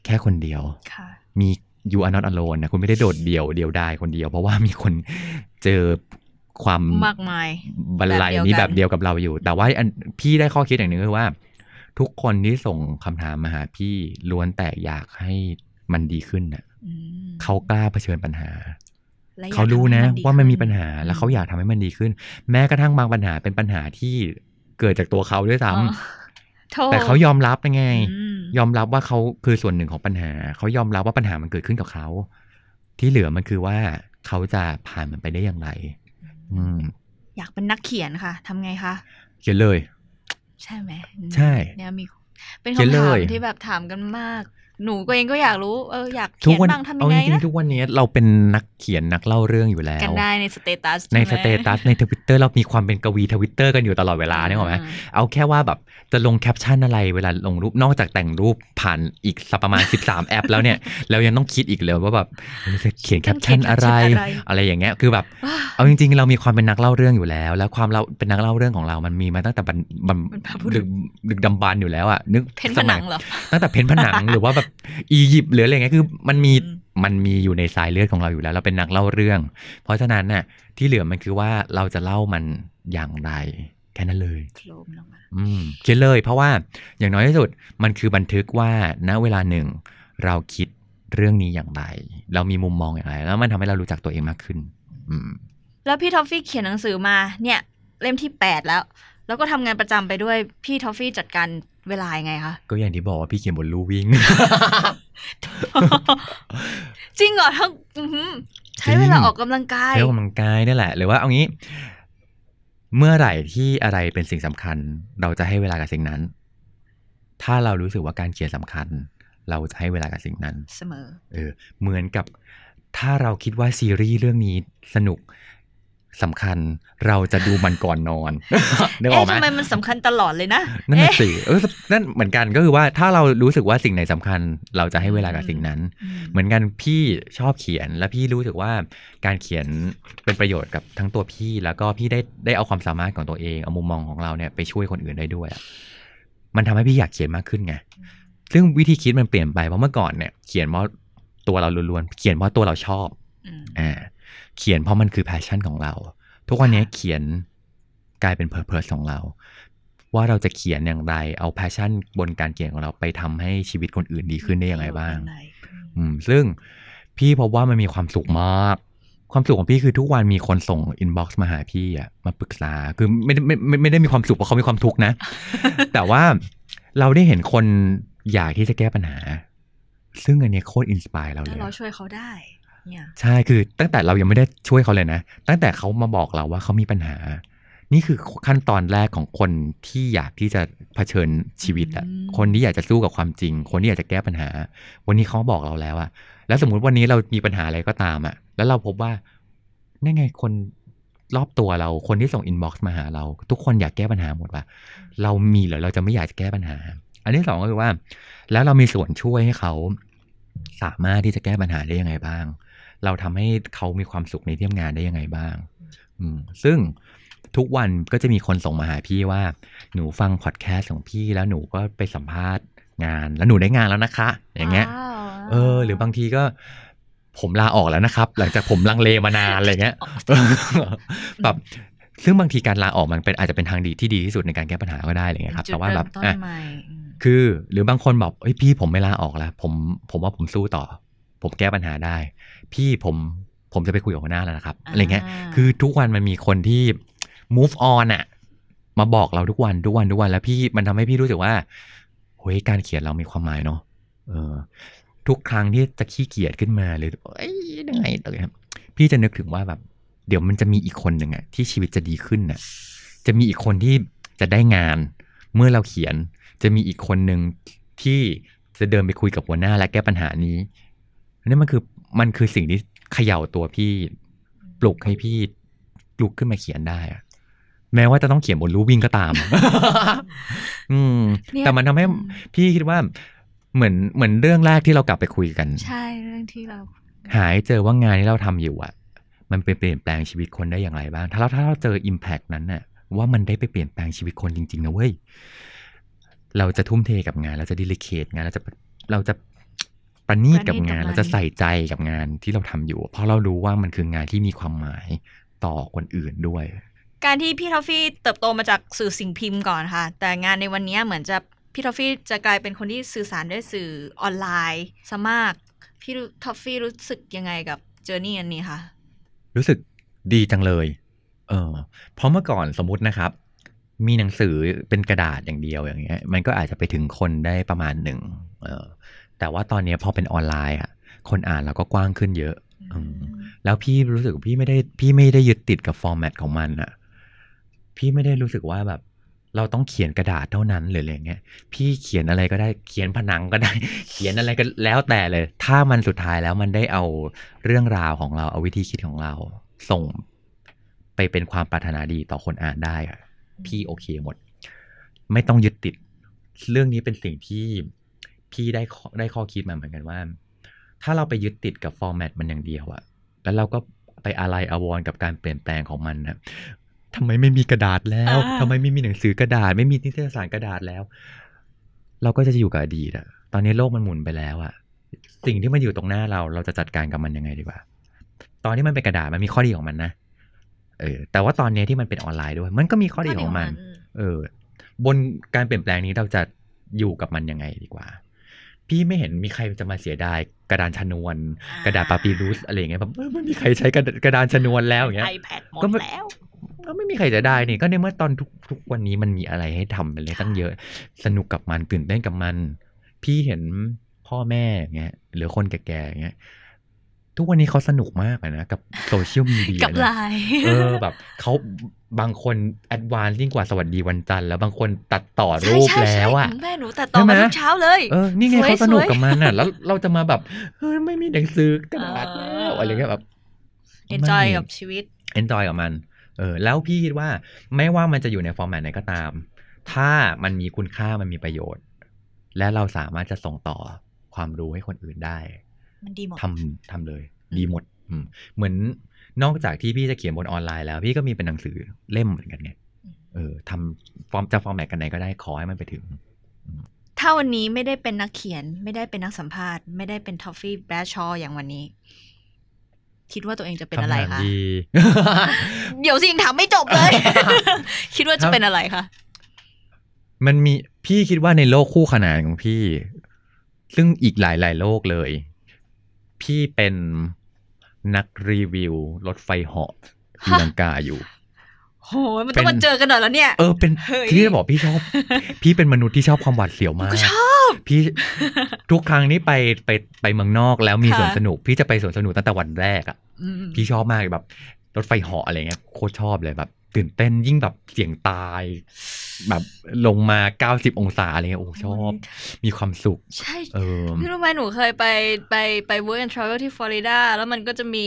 แค่คนเดียวค่ะมี you are not alone นะคุณไม่ได้โดดเดี่ยวเดียวดายคนเดียว เพราะว่ามีคนเจอความมากมายบันไลแบบเดียวกันนี้แบบเดียวกับเราอยู่ แต่ว่าอันพี่ได้ข้อคิดอย่างหนึ่งคือว่า ทุกคนที่ส่งคำถามมาหาพี่ล้วนแต่อยากให้มันดีขึ้นน่ะอืมเขากล้าเผชิญปัญหาและอยก เขารู้นะทำให้ดีว่ามันมีขึ้ปัญหาแล้วเขาอยากทำให้มันดีขึ้น แม้กระทั่งบางปัญหาเป็นปัญหาที่เกิดจากตัวเขาด้วยซ้อ๋อโทษำแต่เขายอมรับยังไงอืมยอมรับว่าเขาคือส่วนหนึ่งของปัญหา เขายอมรับว่าปัญหามันเกิดขึ้นกับเขา ที่เหลือมันคือว่าเขาจะผ่านมันไปได้อย่างไร อืม อยากเป็นนักเขียนค่ะทำไงคะเขียนเลย ใช่ไหมใช่เนี่ยมีเป็นเขียนคำเลถามยที่แบบถามกันมาก หนูก็เองก็อยากรู้เอออยากทุเขีกยนวันบ้างทำยัเอางไงจริงนะๆทุกวันนี้เราเป็นนักเขียนนักเล่าเรื่องอยู่แล้ว กันได้ใน status ในช่สไหม ใน statusในทวิตเตอร์เรามีความเป็นกวีทวิตเตอร์กันอยู่ตลอดเวลาเนี่ยหรอกไหมเอาแค่ว่าแบบจะลงแคปชั่นอะไรเวลาลงรูปนอกจากแต่งรูปผ่านอีกสักประมาณ 13 แอป แล้วเนี่ยเรายังต้องคิดอีกเลยว่าแบบจะเขียนแคปชั่นอะไร อะไรอย่างเงี้ยคือแบบว้าเอาจริง ๆ เรามีความเป็นนักเล่าเรื่องอยู่แล้ว แล้วความเราเป็นนักเล่าเรื่องของเรามันมีมาตั้งแต่บรรพบรรพบรรพบุรุษดึกดึกดำบรรพ์อยู่แล้วอะนึกสมันังเหรอตั้งแต่ paint ผนังหรือว่าแบบอียิปต์หรืออะไรเงี้ยคือมันมีอืมมันมีอยู่ในสายเลือดของเราอยู่แล้ว เราเป็นนักเล่าเรื่อง เพราะฉะนั้นน่ะที่เหลือมันคือว่าเราจะเล่ามันอย่างไรแค่นั้นเลยโคลมลงมาอืมเขียนเลย เพราะว่าอย่างน้อยที่สุดมันคือบันทึกว่าณเวลาหนึ่งเราคิดเรื่องนี้อย่างไร เรามีมุมมองอย่างไร แล้วมันทำให้เรารู้จักตัวเองมากขึ้น อืม แล้วพี่ทอฟฟี่เขียนหนังสือมาเนี่ย เล่มที่แปดแล้ว แล้วก็ทำงานประจำไปด้วยพี่ทอฟฟี่จัดการ เวลายังไงคะ ก็อย่างที่บอกว่าพี่เขียนบนลู่วิ่ง จริงเหรอทั้งอื้อหือใช้เวลาออกกำลังกาย ใช้ออกกำลังกายนี่แหละ หรือว่าเอางี้ เมื่อไหร่ที่อะไรเป็นสิ่งสำคัญ เราจะให้เวลากับสิ่งนั้น ถ้าเรารู้สึกว่าการเขียนสำคัญ เราจะให้เวลากับสิ่งนั้น เสมอ เออ เหมือนกับ ถ้าเราคิดว่าซีรีส์เรื่องนี้สนุก สำคัญเราจะดูมันก่อนนอนนึกออเอ๊ะกไหมทำไมมันสำคัญตลอดเลยนะ นั่นน่ะเอ๊ะสิเออนั่นเหมือนกันก็คือว่าถ้าเรารู้สึกว่าสิ่งไหนสำคัญ เราจะให้เวลากับสิ่งนั้นอืมเหมือนกันพี่ชอบเขียน และพี่รู้สึกว่าการเขียนเป็นประโยชน์กับทั้งตัวพี่ แล้วก็พี่ได้ได้เอาความสามารถของตัวเองเอามุมมองของเราเนี่ยไปช่วยคนอื่นได้ด้วยอะมันทำให้พี่อยากเขียนมากขึ้นไงซึ่งวิธีคิดมันเปลี่ยนไปเพราะเมื่อก่อนเนี่ยเขียนเพราะตัวเราล้วนๆเขียนเพราะตัวเราชอบอืมอ่า เขียนเพราะมันคือ passion ของเรา ทุกวันนี้เขียนกลายเป็น purpose ของเรา ว่าเราจะเขียนอย่างไร เอา passion บนการเขียนของเราไปทำให้ชีวิตคนอื่นดีขึ้นได้อย่างไรบ้าง อืม ซึ่งพี่พบว่ามันมีความสุขมากความสุขของพี่คือทุกวันมีคนส่ง inbox มาหาพี่อะมาปรึกษาคือไม่ได้ไม่ไม่ไม่ได้มีความสุขเพราะเขามีความทุกข์นะ แต่ว่าเราได้เห็นคนอยากที่จะแก้ปัญหา ซึ่งอันเนี้ยโคตรอินสปายเราเลถ้ายเราอะช่วยเขาได้ เนี่ยใช่คือตั้งแต่เรายังไม่ได้ช่วยเขาเลยนะ ตั้งแต่เขามาบอกเราว่าเขามีปัญหา นี่คือขั้นตอนแรกของคนที่อยากที่จะเผชิญชีวิตอะอืมคนที่อยากจะสู้กับความจริง คนที่อยากจะแก้ปัญหา วันนี้เขาบอกเราแล้วอะแล้วสมมุติวันนี้เรามีปัญหาอะไรก็ตามอะแล้วเราพบว่านี่ไงคนรอบตัวเราคนที่ส่ง inbox มาหาเรา ทุกคนอยากแก้ปัญหาหมดว่าเรามีเหรือเราจะไม่อยากจะแก้ปัญหา อันที่สองก็คือว่า แล้วเรามีส่วนช่วยให้เขาสามารถที่จะแก้ปัญหาได้ยังไงบ้าง เราทำให้เขามีความสุขในที่ทำงานได้ยังไงบ้าง อืมซึ่งทุกวันก็จะมีคนส่งมาหาพี่ว่า หนูฟังพอดแคสต์ของพี่แล้วหนูก็ไปสัมภาษณ์งาน แล้วหนูได้งานแล้วนะคะ อย่างเงี้ยว้าวเออ หรือบางทีก็ผมลาออกแล้วนะครับ หลังจากผมลังเลมานานอะไรเงี้ยแบบซึ่งบางทีการลาออกมันเป็นอาจจะเป็นทางดีที่ดีที่สุดในการแก้ปัญหาก็ได้อะไรเงี้ยครับจุดแต่ว่าแบบเริ่มต้นอะใหม่อืมคือหรือบางคนบอกเอ้ยพี่ผมไม่ลาออกแล้ว ผมผมว่าผมสู้ต่อ ผมแก้ปัญหาได้ พี่ผมผมจะไปคุยกับหัวหน้าแล้วนะครับอะไรเงี้ยคือทุกวันมันมีคนที่ move on อะมาบอกเราทุกวันทุกวันทุกวันแล้วพี่มันทำให้พี่รู้สึกว่าเฮ้ยการเขียนเรามีความหมายเนาะเออ ทุกครั้งที่จะขี้เกียจขึ้นมาหรือเอ้ยยังไงต่อครับพี่จะนึกถึงว่าแบบ เดี๋ยวมันจะมีอีกคนหนึ่งอะที่ชีวิตจะดีขึ้นน่ะ จะมีอีกคนที่จะได้งาน เมื่อเราเขียน จะมีอีกคนหนึ่งที่จะเดินไปคุยกับหัวหน้าและแก้ปัญหานี้นั่นมันคือ มันคือสิ่งที่เขย่าตัวพี่ปลุกให้พี่ลุกขึ้นมาเขียนได้อะแม้ว่าจะต้องเขียนบนรูวิ่งก็ตาม อืมเนี่ยแต่มันทำให้พี่คิดว่า เหมือนเหมือนเรื่องแรกที่เรากลับไปคุยกัน ใช่เรื่องที่เรา หายเจอว่างานที่เราทำอยู่อะ มันไปเปลี่ยนแปลงชีวิตคนได้อย่างไรบ้าง ถ้าเราถ้าเราเจอ impact นั้นน่ะ ว่ามันได้ไปเปลี่ยนแปลงชีวิตคนจริง ๆ นะเว้ย เราจะทุ่มเทกับงาน เราจะ delicate งานเราจะเราจะ ประณีตกับงานประณีตกับมันเราจะใส่ใจกับงานที่เราทำอยู่ เพราะเรารู้ว่ามันคืองานที่มีความหมายต่อคนอื่นด้วย การที่พี่ทอฟฟี่เติบโตมาจากสื่อสิ่งพิมพ์ก่อนค่ะ แต่งานในวันนี้เหมือนจะพี่ทอฟฟี่จะกลายเป็นคนที่สื่อสารด้วยสื่อออนไลน์ซะมาก พี่ทอฟฟี่รู้สึกยังไงกับ journey อันนี้คะรู้สึกดีจังเลย เออเพราะเมื่อก่อนสมมตินะครับ มีหนังสือเป็นกระดาษอย่างเดียวอย่างเงี้ย มันก็อาจจะไปถึงคนได้ประมาณหนึ่งเออ แต่ว่าตอนเนี้ยพอเป็นออนไลน์อะ คนอ่านแล้วก็กว้างขึ้นเยอะอืมแล้วพี่รู้สึกว่าพี่ไม่ได้พี่ไม่ได้ยึดติดกับ format ของมันอะ พี่ไม่ได้รู้สึกว่าแบบ เราต้องเขียนกระดาษเท่านั้นเลยอะไรเงี้ย พี่เขียนอะไรก็ได้เขียนผนังก็ได้ เขียนอะไรก็แล้วแต่เลย ถ้ามันสุดท้ายแล้วมันได้เอาเรื่องราวของเราเอาวิธีคิดของเรา ส่งไปเป็นความปรารถนาดีต่อคนอ่านได้อะพี่โอเคหมด ไม่ต้องยึดติด เรื่องนี้เป็นสิ่งที่ พี่ได้ข้อได้ข้อคิดมาเหมือนกันว่า ถ้าเราไปยึดติดกับฟอร์แมตมันอย่างเดียวอะแล้วเราก็ไปอะไรอาวรณ์กับการเปลี่ยนแปลงของมันนะทำไมไม่มีกระดาษแล้วอ่าทำไมไม่มีหนังสือกระดาษ ไม่มีนิตยสารกระดาษแล้ว เราก็จะอยู่กับอดีตอะตอนนี้โลกมันหมุนไปแล้วอะสิ่งที่มันอยู่ตรงหน้าเราเราจะจัดการกับมันยังไงดีกว่า ตอนที่มันเป็นกระดาษมันมีข้อดีของมันนะเออ แต่ว่าตอนนี้ที่มันเป็นออนไลน์ด้วย มันก็มีข้อดีของมัน เออ บนการเปลี่ยนแปลงนี้เราจะอยู่กับมันยังไงดีกว่า พี่ไม่เห็นมีใครจะมาเสียดายกระดานชนวน กระดาษปาปีรุสอะไรอย่างเงี้ยแบบเออไม่มีใครใช้กระดานกระดานชนวนแล้วอย่างเงี้ยไอแพดหมดก็ไม่แล้วก็ไม่มีใครจะได้นี่ก็ในเมื่อตอนทุกทุกวันนี้มันมีอะไรให้ทำเป็นเลยตั้งเยอะ สนุกกับมันตื่นเต้นกับมัน พี่เห็นพ่อแม่อย่างเงี้ยหรือคนแก่ๆอย่างเงี้ย ทุกวันนี้เขาสนุกมากอะนะ กับโซเชียลมีเดียกับไลนะเออแบบเขาบางคน advance ยิ่งกว่าสวัสดีวันจันทร์แล้วบางคนตัดต่อรูปใช่ใช่แล้วอะใช่แม่หนูตัดต่อมาใช่ไหมทุกเช้าเลยเออนี่ไงสวยเขาสนุกสวยกับมันอะ แล้วเราจะมาแบบเฮ้ยไม่มีหนังสือกระดาษแล้วเอออะไรเงี้ยแบบ enjoy กับชีวิต enjoy กับมัน เออ แล้วพี่คิดว่าไม่ว่ามันจะอยู่ใน format ไหนก็ตาม ถ้ามันมีคุณค่ามันมีประโยชน์ และเราสามารถจะส่งต่อความรู้ให้คนอื่นได้ มันดีหมดทำทำเลย ดีหมดอืมเหมือนนอกจากที่พี่จะเขียนบนออนไลน์แล้ว พี่ก็มีเป็นหนังสือเล่มเหมือนกันไงเออทำฟอร์มจะ format อันไหนก็ได้ขอให้มันไปถึง ถ้าวันนี้ไม่ได้เป็นนักเขียน ไม่ได้เป็นนักสัมภาษณ์ไม่ได้เป็นทอฟฟี่แบรดชอว์อย่างวันนี้ คิดว่าตัวเองจะเป็นอะไรทำงานคะดีเดี๋ยวสิยังถามไม่จบเลย คิดว่าจะเป็นอะไรคะมันมีพี่คิดว่าในโลกคู่ขนานของพี่ ซึ่งอีกหลายหลายๆโลกเลย พี่เป็นนักรีวิวรถไฟเหาะศรีลังกาอยู่โหมันต้องมาเจอกันหน่อยแล้วเนี่ย เออเป็นเฮ้ยที่จะบอกพี่ชอบ พี่เป็นมนุษย์ที่ชอบความหวาดเสียวมากก็ชอบพี่ทุกครั้งนี้ไปไปไปเมืองนอกแล้วมีค่ะสวนสนุก พี่จะไปสวนสนุกตั้งแต่วันแรกอะอืมพี่ชอบมากแบบ รถไฟเหาะอะไรเงี้ยโคตรชอบเลยแบบ ตื่นเต้นยิ่งแบบเสียงตาย แบบลงมา90องศาอะไรเงี้ยโอ้ชอบ มีความสุข ใช่เออพี่รูไหมหนูเคยไปไปไป work and travel ที่ฟลอริดาแล้วมันก็จะมี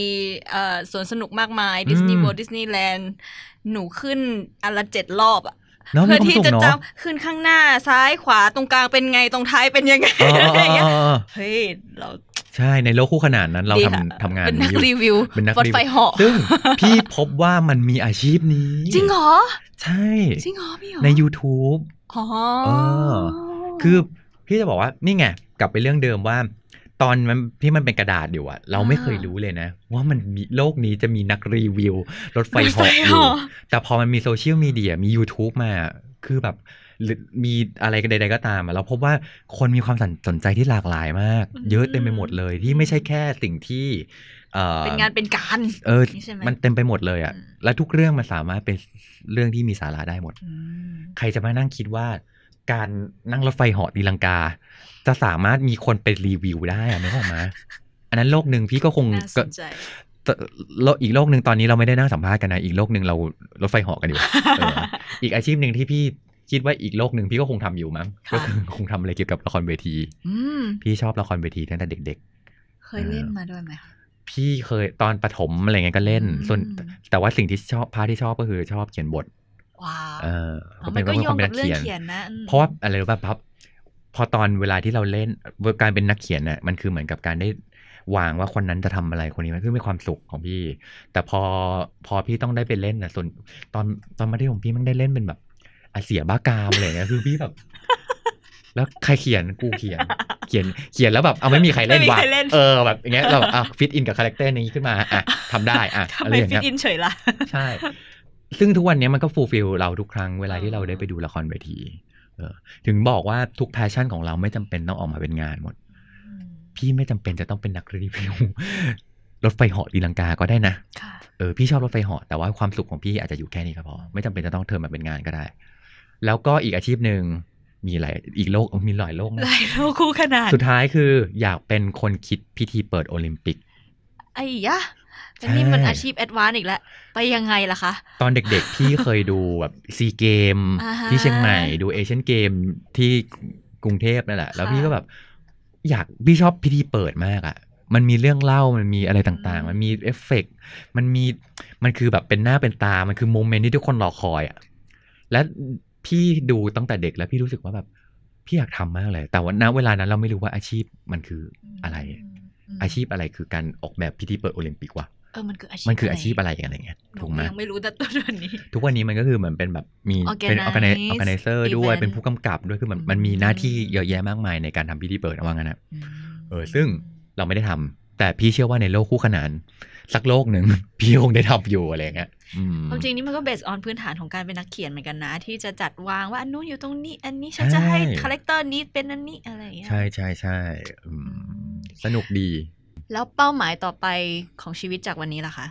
เอ่อสวนสนุกมากมายดิสนีย์อืมเวิลด์ดิสนีย์แลนด์หนูขึ้นอันละเจ็ดรอบอะเนาะมีเพื่อความที่สุขจะเนาะจำขึ้นข้างหน้าซ้ายขวาตรงกลางเป็นไงตรงท้ายเป็นยังไงเอออะไรอย่างเงี้ยเออเออเฮ้ยเรา ใช่ในโลกคู่ขนานนั้นเราดีทำค่ะทำงานเป็นอยู่เป็นนักรีวิวเป็นนักรีวิวรถไฟเหาะซึ่งพี่พบว่ามันมีอาชีพนี้ จริงเหรอ ใช่ จริงเหรอพี่เหรอใน YouTube อ๋อเออคือพี่จะบอกว่านี่ไงกลับไปเรื่องเดิมว่า ตอนมันที่มันเป็นกระดาษอยู่อะเราไม่เคยรู้เลยนะ ว่ามันมีโลกนี้จะมีนักรีวิว รถไฟรถไฟเหาะอยู่เหาะแต่พอมันมีโซเชียลมีเดียมี YouTube มาคือแบบ หรือมีอะไรใดๆก็ตามอะเราพบว่าคนมีความสนใจที่หลากหลายมากอืมเยอะเต็มไปหมดเลยที่ไม่ใช่แค่สิ่งที่เออเป็นงานเป็นการเออนี่ใช่ไหมมันเต็มไปหมดเลยอะอืมและทุกเรื่องมันสามารถเป็นเรื่องที่มีสาระได้หมดอืมใครจะมานั่งคิดว่าการนั่งรถไฟเหาะตีลังกา จะสามารถมีคนไปรีวิวได้อะนึกออกมาอันนั้นโลกหนึ่งพี่ก็คงน่าสก็นใจแต่โลกอีกโลกหนึ่งตอนนี้เราไม่ได้นั่งสัมภาษณ์กันนะ อีกโลกหนึ่งเรารถไฟเหาะกันอยู่เอออีกอาชีพหนึ่งที่พี่ คิดว่าอีกโลกหนึ่งพี่ก็คงทำอยู่มั้งค่ะก็คือคงทำอะไรเกี่ยวกับละครเวทีอืมพี่ชอบละครเวทีตั้งแต่เด็กเคยเล่นมาด้วยไหมคะๆพี่เคยตอนประถมอะไรเงี้ยก็เล่นอืมส่วนแต่ว่าสิ่งที่ชอบพาร์ทที่ชอบก็คือชอบเขียนบทว้าวเอออ๋อเป็มันนก็ว่าโยควางมเป็นกันับกเรื่องเขียนเขียนนะอืมเพราะว่าอะไรรู้ป่ะพับพอตอนเวลาที่เราเล่นการเป็นนักเขียนน่ะมันคือเหมือนกับการได้วางว่าคนนั้นจะทำอะไรคนนี้มันคือมีความสุขของพี่ แต่พอพอพี่ต้องได้ไปเล่นน่ะส่วนตอนตอนมัธยมพี่มันได้เล่นเป็นแบบ อาเสียบ้ากามอะไรเงี้ยคือพี่แบบ แล้วใครเขียนกูเขียน เขียนเขียนแล้วแบบเอาไม่มีใครเล่นไม่มีว่ะใครเล่นเออแบบอย่างเงี้ยเราอะฟิตอินกับคาแรคเตอร์นี้ขึ้นมาอะทำได้อะทำไม fit in อะไรอย่างฟิเงี้ยเฉยล่ะใช่ ซึ่งทุกวันนี้มันก็ fulfill เราทุกครั้งเวลาที่เราอ๋อได้ไปดูละครเวทีเออถึงบอกว่าทุก passion ของเราไม่จำเป็นต้องออกมาเป็นงานหมด พี่ไม่จำเป็นจะต้องเป็นนักรีวิวรถไฟเหาะตีลังกาก็ได้นะค่ะเออพี่ชอบรถไฟเหาะแต่ว่าความสุขของพี่อาจจะอยู่แค่นี้ก็พอไม่จำเป็นจะต้อง turn มาเป็นงานก็ได้ แล้วก็อีกอาชีพหนึ่งมีหลายอีกโลกมีหลายโลกหนะลายโลกคู่ขนาด สุดท้ายคืออยากเป็นคนคิดพิธีเปิดโอลิมปิกไอ้ยะใช่อันนี้มันอาชีพ advance อีกแล้ว ไปยังไงล่ะคะ ตอนเด็กๆพี่เคยดูแบบซีเกมอ่าฮะที่เชียงใหม่ ดูเอเชียนเกมที่กรุงเทพนั่นแหละ แล้วค่ะพี่ก็แบบ อยากพี่ชอบพิธีเปิดมากอะ่ะมันมีเรื่องเล่ามันมีอะไรต่างอืมๆมันมีเอฟเฟกต์มันมีมันคือแบบเป็นหน้าเป็นตา มันคือ moment ที่ทุกคนรอคอยอะ่ะและ พี่ดูตั้งแต่เด็กแล้วพี่รู้สึกว่าแบบพี่อยากทำมากเลย แต่ว่าณเวลานั้นเราไม่รู้ว่าอาชีพมันคืออะไรมอาชีพอะไรคือการออกแบบพิธีเปิดโอลิมปิกวะเออมันคืออาชีพมันคืออาชีพอะไรอะไรเงี้ยหนูถูกไหมยังไม่รู้แต่ต้นวันนี้ ทุกวันนี้มันก็คือเหมือนเป็นแบบมีเป็น Organize organize organizer ด้วย event เป็นผู้กำกับด้วยคือมันอืมมันมีหน้าที่เยอะแยะมากมายในการทำพิธีเปิดเอาว่างั้นนะเออซึ่งเราไม่ได้ทำแต่พี่เชื่อว่าในโลกคู่ขนาน สักโลกหนึ่งพี่คงได้ทำอยู่อะไรเงี้ยออืมความจริงนี่มันก็ based on พื้นฐานของการเป็นนักเขียนเหมือนกันนะ ที่จะจัดวางว่าอันนู้นอยู่ตรงนี้ อันนี้ฉันจะให้ใช่ character นี้เป็นอันนี้อะไรอย่างเงี้ยใช่ใช่ใช่อืมสนุกดี แล้วเป้าหมายต่อไปของชีวิตจากวันนี้ล่ะคะ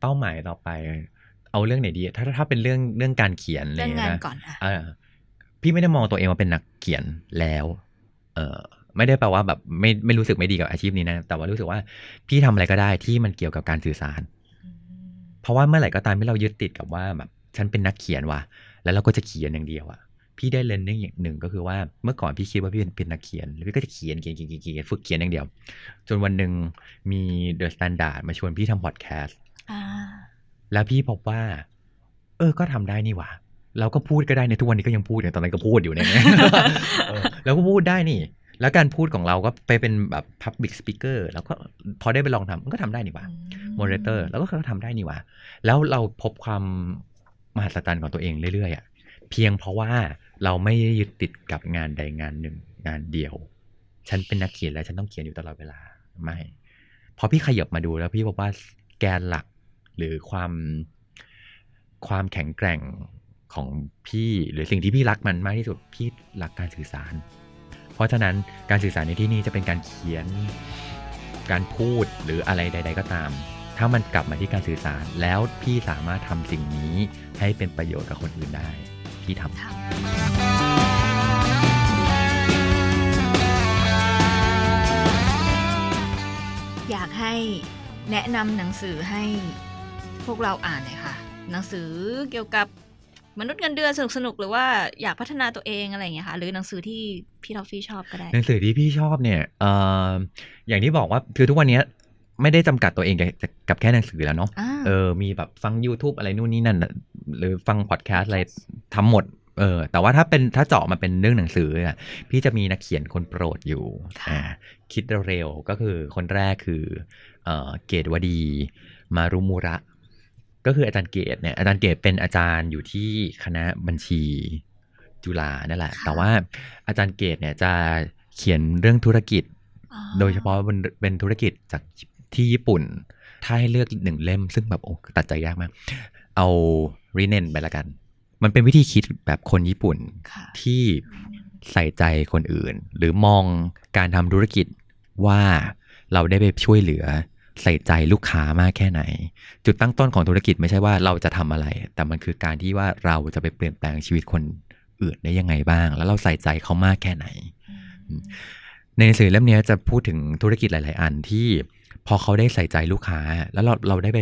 เป้าหมายต่อไป เอาเรื่องไหนดี ถ้าถ้าเป็นเรื่องเรื่องการเขียนอะไรเรื่องเงี้งายนนะก่อนอะอ่าพี่ไม่ได้มองตัวเองว่าเป็นนักเขียนแล้ว เออ ไม่ได้แปลว่าแบบไม่ไม่รู้สึกไม่ดีกับอาชีพนี้นะ แต่ว่ารู้สึกว่าพี่ทำอะไรก็ได้ที่มันเกี่ยวกับการสื่อสาร เพราะว่าเมื่อไหร่ก็ตามที่เรายึดติดกับว่าแบบฉันเป็นนักเขียนว่ะ แล้วเราก็จะเขียนอย่างเดียวอะพี่ได้เรียนเรื่องอย่างหนึ่งก็คือว่าเมื่อก่อนพี่คิดว่าพี่เป็นเป็นนักเขียนแล้วพี่ก็จะเขียนเขียนเขียนเขียนเขียนฝึกเขียนอย่างเดียว จนวันหนึ่งมี THE STANDARD มาชวนพี่ทำพอดแคสต์อ่าแล้วพี่พบว่า เออก็ทำได้นี่หว่าเราก็พูดก็ได้ในทุกวันนี้ก็ยังพูดเนี่ยตอนนั้นก็พูดอยู่เนี่ยเออแล้วก็พูดได้นี่ แล้วการพูดของเราก็ไปเป็นแบบ Public Speaker แล้วก็พอได้ไปลองทำมันก็ทำได้นี่หว่าโมเดเตอร์แล้วก็ทำได้นี่หว่า แล้วเราพบความมหัศจรรย์ของตัวเองเรื่อยๆอะเพียงเพราะว่าเราไม่ได้ยึดติดกับงานใดงานหนึ่งงานเดียว ฉันเป็นนักเขียนแล้วฉันต้องเขียนอยู่ตลอดเวลาไม่พอพี่ขยับมาดูแล้วพี่บอกว่าแกนหลักหรือความความแข็งแกร่งของพี่หรือสิ่งที่พี่รักมันมากที่สุดพี่รักการสื่อสาร เพราะฉะนั้นการสื่อสารในที่นี้จะเป็นการเขียน การพูดหรืออะไรใด ๆ ก็ตาม ถ้ามันกลับมาที่การสื่อสาร แล้วพี่สามารถทำสิ่งนี้ให้เป็นประโยชน์กับคนอื่นได้ พี่ทำอยากให้แนะนำหนังสือให้พวกเราอ่านหน่อยค่ะ หนังสือเกี่ยวกับ มนุษย์เงินเดือนสนุกๆหรือว่าอยากพัฒนาตัวเองอะไรอย่างเงี้ยค่ะหรือหนังสือที่พี่ทอฟฟี่ชอบก็ได้ หนังสือที่พี่ชอบเนี่ยเอ่ออย่างที่บอกว่าคือทุกวันนี้ไม่ได้จำกัดตัวเองกับกับแค่หนังสือแล้วเนาะอ่าเออมีแบบฟัง YouTube อะไรนู่นนี่นั่นน่ะหรือฟังพอดแคสต์อะไรทำหมดเออแต่ว่าถ้าเป็นถ้าเจาะมาเป็นเรื่องหนังสืออะพี่จะมีนักเขียนคนโปรดอยู่ค่ะอ่าคิดเร็วๆก็คือคนแรกคือเอ่อเกตวดี มารุมูระ ก็คืออาจารย์เกตเนี่ยอาจารย์เกตเป็นอาจารย์อยู่ที่คณะบัญชีจุฬานั่นแหละค่ะแต่ว่าอาจารย์เกตเนี่ยจะเขียนเรื่องธุรกิจอ๋อโดยเฉพาะเป็นเป็นธุรกิจจากที่ญี่ปุ่น ถ้าให้เลือกหนึ่งเล่ม ซึ่งแบบโอ้ตัดใจยากมาก เอารีเนนไปละกัน มันเป็นวิธีคิดแบบคนญี่ปุ่นค่ะที่ใส่ใจคนอื่น หรือมองการทำธุรกิจว่าเราได้ไปช่วยเหลือ ใส่ใจลูกค้ามากแค่ไหน จุดตั้งต้นของธุรกิจไม่ใช่ว่าเราจะทำอะไร แต่มันคือการที่ว่าเราจะไปเปลี่ยนแปลงชีวิตคนอื่นได้ยังไงบ้าง แล้วเราใส่ใจเขามากแค่ไหน ในหนังสือเล่มนี้จะพูดถึงธุรกิจหลาย ๆ อันที่พอเขาได้ใส่ใจลูกค้า แล้วเราเราได้ไป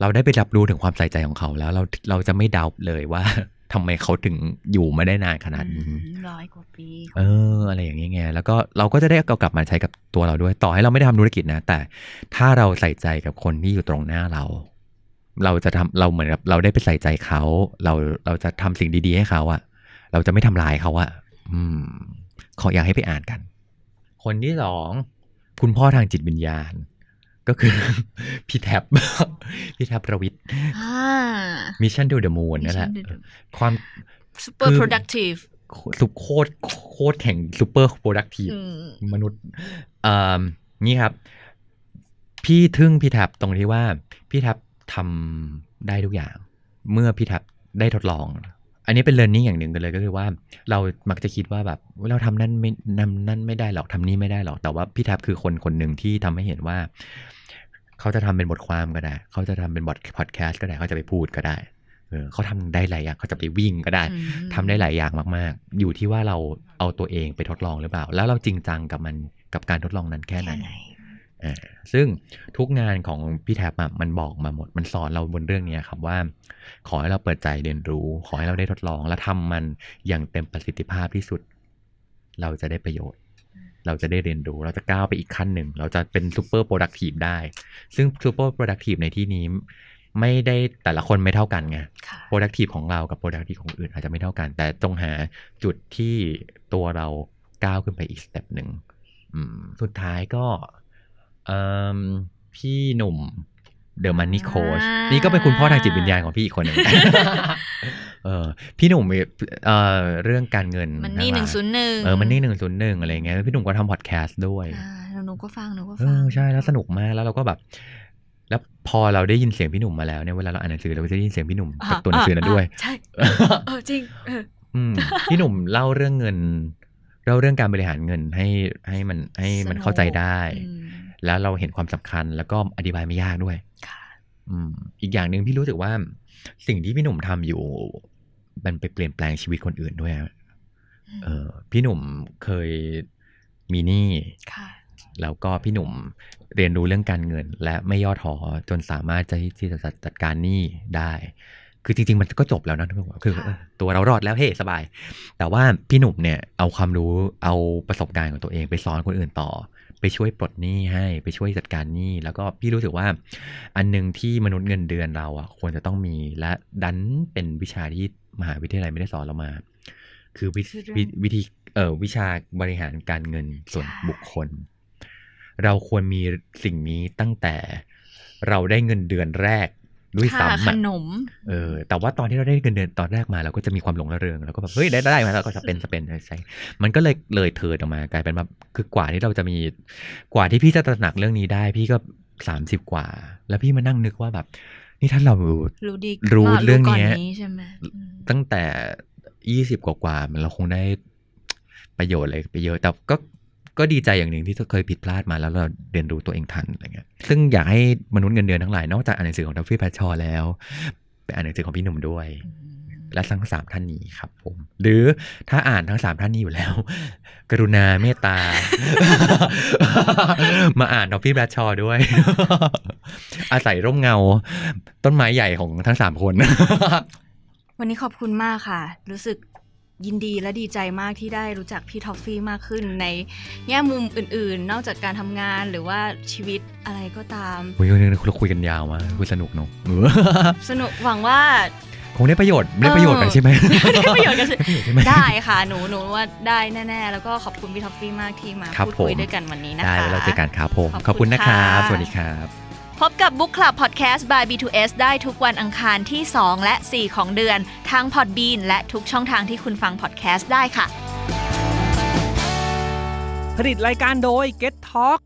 เราได้ไปรับรู้ถึงความใส่ใจของเขาแล้วเราเราจะไม่เดาเลยว่า ทำไมเขาถึงอยู่มาได้นานขนาดนี้ร้อยกว่าปีเอออะไรอย่างเงี้ยไงแล้วก็เราก็จะได้เอากลับมาใช้กับตัวเราด้วย ต่อให้เราไม่ได้ทำธุรกิจนะ แต่ถ้าเราใส่ใจกับคนที่อยู่ตรงหน้าเรา เราจะทำเราเหมือนกับเราได้ไปใส่ใจเขา เราเราจะทำสิ่งดี ๆ ให้เขาอะเราจะไม่ทำลายเขาอะอืม ขออยากให้ไปอ่านกัน คนที่สองคุณพ่อทางจิตวิญญาณ ก็คือพี่แท็บพี่แท็บประวิทย์อ่ามิชชั่นดูเดอะมูนนั่นแหละ Mission to the ความ super คือ productive สุโคตรโคตรแข่งซูเปอร์โปรดักทีฟอืมมนุษย์เอ่อนี่ครับ พี่ทึ่งพี่แท็บตรงที่ว่า พี่แท็บทำได้ทุกอย่าง เมื่อพี่แท็บได้ทดลอง อันนี้เป็นเรียนรู้อย่างหนึ่งกันเลยก็คือว่า เรามักจะคิดว่าแบบเราทำนั่นไม่นำนั่นไม่ได้หรอกทำนี่ไม่ได้หรอกแต่ว่าพี่แท็บคือคนคนหนึ่งที่ทำให้เห็นว่า เขาจะทำเป็นบทความก็ได้ เขาจะทำเป็นบทพอดแคสต์ก็ได้เขาจะไปพูดก็ได้เออเขาทำได้หลายอย่างเขาจะไปวิ่งก็ได้อืมทำได้หลายอย่างมากๆ อยู่ที่ว่าเราเอาตัวเองไปทดลองหรือเปล่า แล้วเราจริงจังกับมันกับการทดลองนั้นแค่ไหนแค่ไหนเออ ซึ่งทุกงานของพี่แท็บอะมันบอกมาหมด มันสอนเราบนเรื่องเนี้ยครับว่า ขอให้เราเปิดใจเรียนรู้ ขอให้เราได้ทดลอง และทำมันอย่างเต็มประสิทธิภาพที่สุด เราจะได้ประโยชน์ เราจะได้เรียนรู้ เราจะก้าวไปอีกขั้นหนึ่ง เราจะเป็น super productive ได้ ซึ่ง super productive ในที่นี้ไม่ได้แต่ละคนไม่เท่ากันไงค่ะ productive ของเรากับ productive ของคนอื่นอาจจะไม่เท่ากัน แต่จงหาจุดที่ตัวเราก้าวขึ้นไปอีก step หนึ่งอืมสุดท้ายก็เอิ่ม พี่หนุ่ม The Money Coach อ่านี่นี่ก็เป็นคุณพ่อทางจิตวิญญาณของพี่อีกคนหนึ่งเออพี่หนุ่มเอ่อเรื่องการเงินมันนี่หะนึ่งศูนย์หนึ่งเออมันนี่หนึ่งศูนย์หนึ่งอะไรเงี้ยพี่หนุ่มก็ทำพอดแคสต์ด้วยอ่าแล้วหนูก็ฟังหนูก็เอฟังอใช่แล้วสนุกมากแล้วเราก็แบบ แล้วพอเราได้ยินเสียงพี่หนุ่มมาแล้วเนี่ยเวลาเราอ่านหนังสือเราก็จะได้ยินเสียงพี่หนุ่มกับตัวหนังสือนั้นด้วยาใช่เออจริงเอออืมพี่หนุ่มเล่าเรื่องเงิน เล่าเรื่องการบริหารเงินให้ให้มันให้มันเข้าใจได้อืมแล้วเราเห็นความสำคัญแล้วก็อธิบายไม่ยากด้วยค่ะอืมอีกอย่างหนึ่งพี่รู้สึกว่า สิ่งที่พี่หนุ่มทำอยู่ มันไปเปลี่ยนแปลงชีวิตคนอื่นด้วยอะเออพี่หนุ่มเคยมีหนี้ค่ะแล้วก็พี่หนุ่มเรียนรู้เรื่องการเงิน และไม่ย่อท้อจนสามารถจะที่จะจัดการหนี้ได้ คือจริง ๆ มันก็จบแล้วนะทุกคนคือค่ะเออตัวเรารอดแล้วเฮ้สบาย แต่ว่าพี่หนุ่มเนี่ยเอาความรู้เอาประสบการณ์ของตัวเองไปสอนคนอื่นต่อ ไปช่วยปลดหนี้ให้ไปช่วยจัดการหนี้ แล้วก็พี่รู้สึกว่า อันหนึงที่มนุษย์เงินเดือนเราอะควรจะต้องมีและดันเป็นวิชาที่มหาวิทยาลัยไม่ได้สอนเรามา คือวิคือเรื่องวิวิธีเอ่อวิชาบริหารการเงินส่วนใช่บุคคล เราควรมีสิ่งนี้ตั้งแต่เราได้เงินเดือนแรก ด้วยค่าซ้ำขอะนมเออแต่ว่าตอนที่เราได้เงินเดือนตอนแรกมาเราก็จะมีความหลงระเริงแล้วก็แบบเฮ้ยได้ได้มาแล้วก็จะเป็นจะเป็นใช่มันก็เลยเลยเทิร์นออกมากลายเป็นแบบคือกว่าที่เราจะมีกว่าที่พี่จะตระหนักเรื่องนี้ได้ พี่ก็สามสิบกว่า แล้วพี่มานั่งนึกว่าแบบ นี่ถ้าเรารู้ดีรู้ว่าเรื่องก่อนเนี้ยนี้ใช่ไหมอืมตั้งแต่ยี่สิบกว่าๆมันเราคงได้ประโยชน์อะไรไปเยอะแต่ก็ ก็ดีใจอย่างหนึ่งที่เคยผิดพลาดมาแล้วเราเรียนรู้ตัวเองทันอะไรเงี้ยซึ่งอยากให้มนุษย์เงินเดือนทั้งหลายนอกจากอ่านหนังสือของดัฟฟี่แพชชอแล้วไปอ่านหนังสือของพี่หนุ่มด้วย และทั้งสามท่านนี้ครับผม หรือถ้าอ่านทั้งสามท่านนี้อยู่แล้ว กรุณาเมตตา มาอ่านท็อฟฟี่แบรดชอว์ด้วย อาศัยร่มเงา ต้นไม้ใหญ่ของทั้งสามคน วันนี้ขอบคุณมากค่ะ รู้สึก ยินดีและดีใจมากที่ได้รู้จักพี่ท็อฟฟี่มากขึ้นในแง่มุมอื่นๆ นอกจากการทำงานหรือว่าชีวิตอะไรก็ตามคุยกันเราคุยกันยาวมากคุยสนุกเนอะสนุกหวังว่าคงได้ประโยชน์ได้ประโยชน์กันใช่ไหมได้ประโยชน์กันใช่ได้ประโยชน์ใช่ไหมได้ค่ะหนูหนูว่าได้แน่ ๆ แล้วก็ขอบคุณพี่ท็อฟฟี่มากที่มาครับพูดคุยผมด้วยกันวันนี้นะคะได้แล้วเราเจอกันครับผมขอบคุณขอบคุณนะครับค่ะสวัสดีครับ พบกับ Book Club Podcast by B2S ได้ทุกวันอังคารที่ 2 และ 4 ของเดือน ทาง Podbean และทุกช่องทางที่คุณฟัง podcast ได้ค่ะ ผลิตรายการโดย Get Talk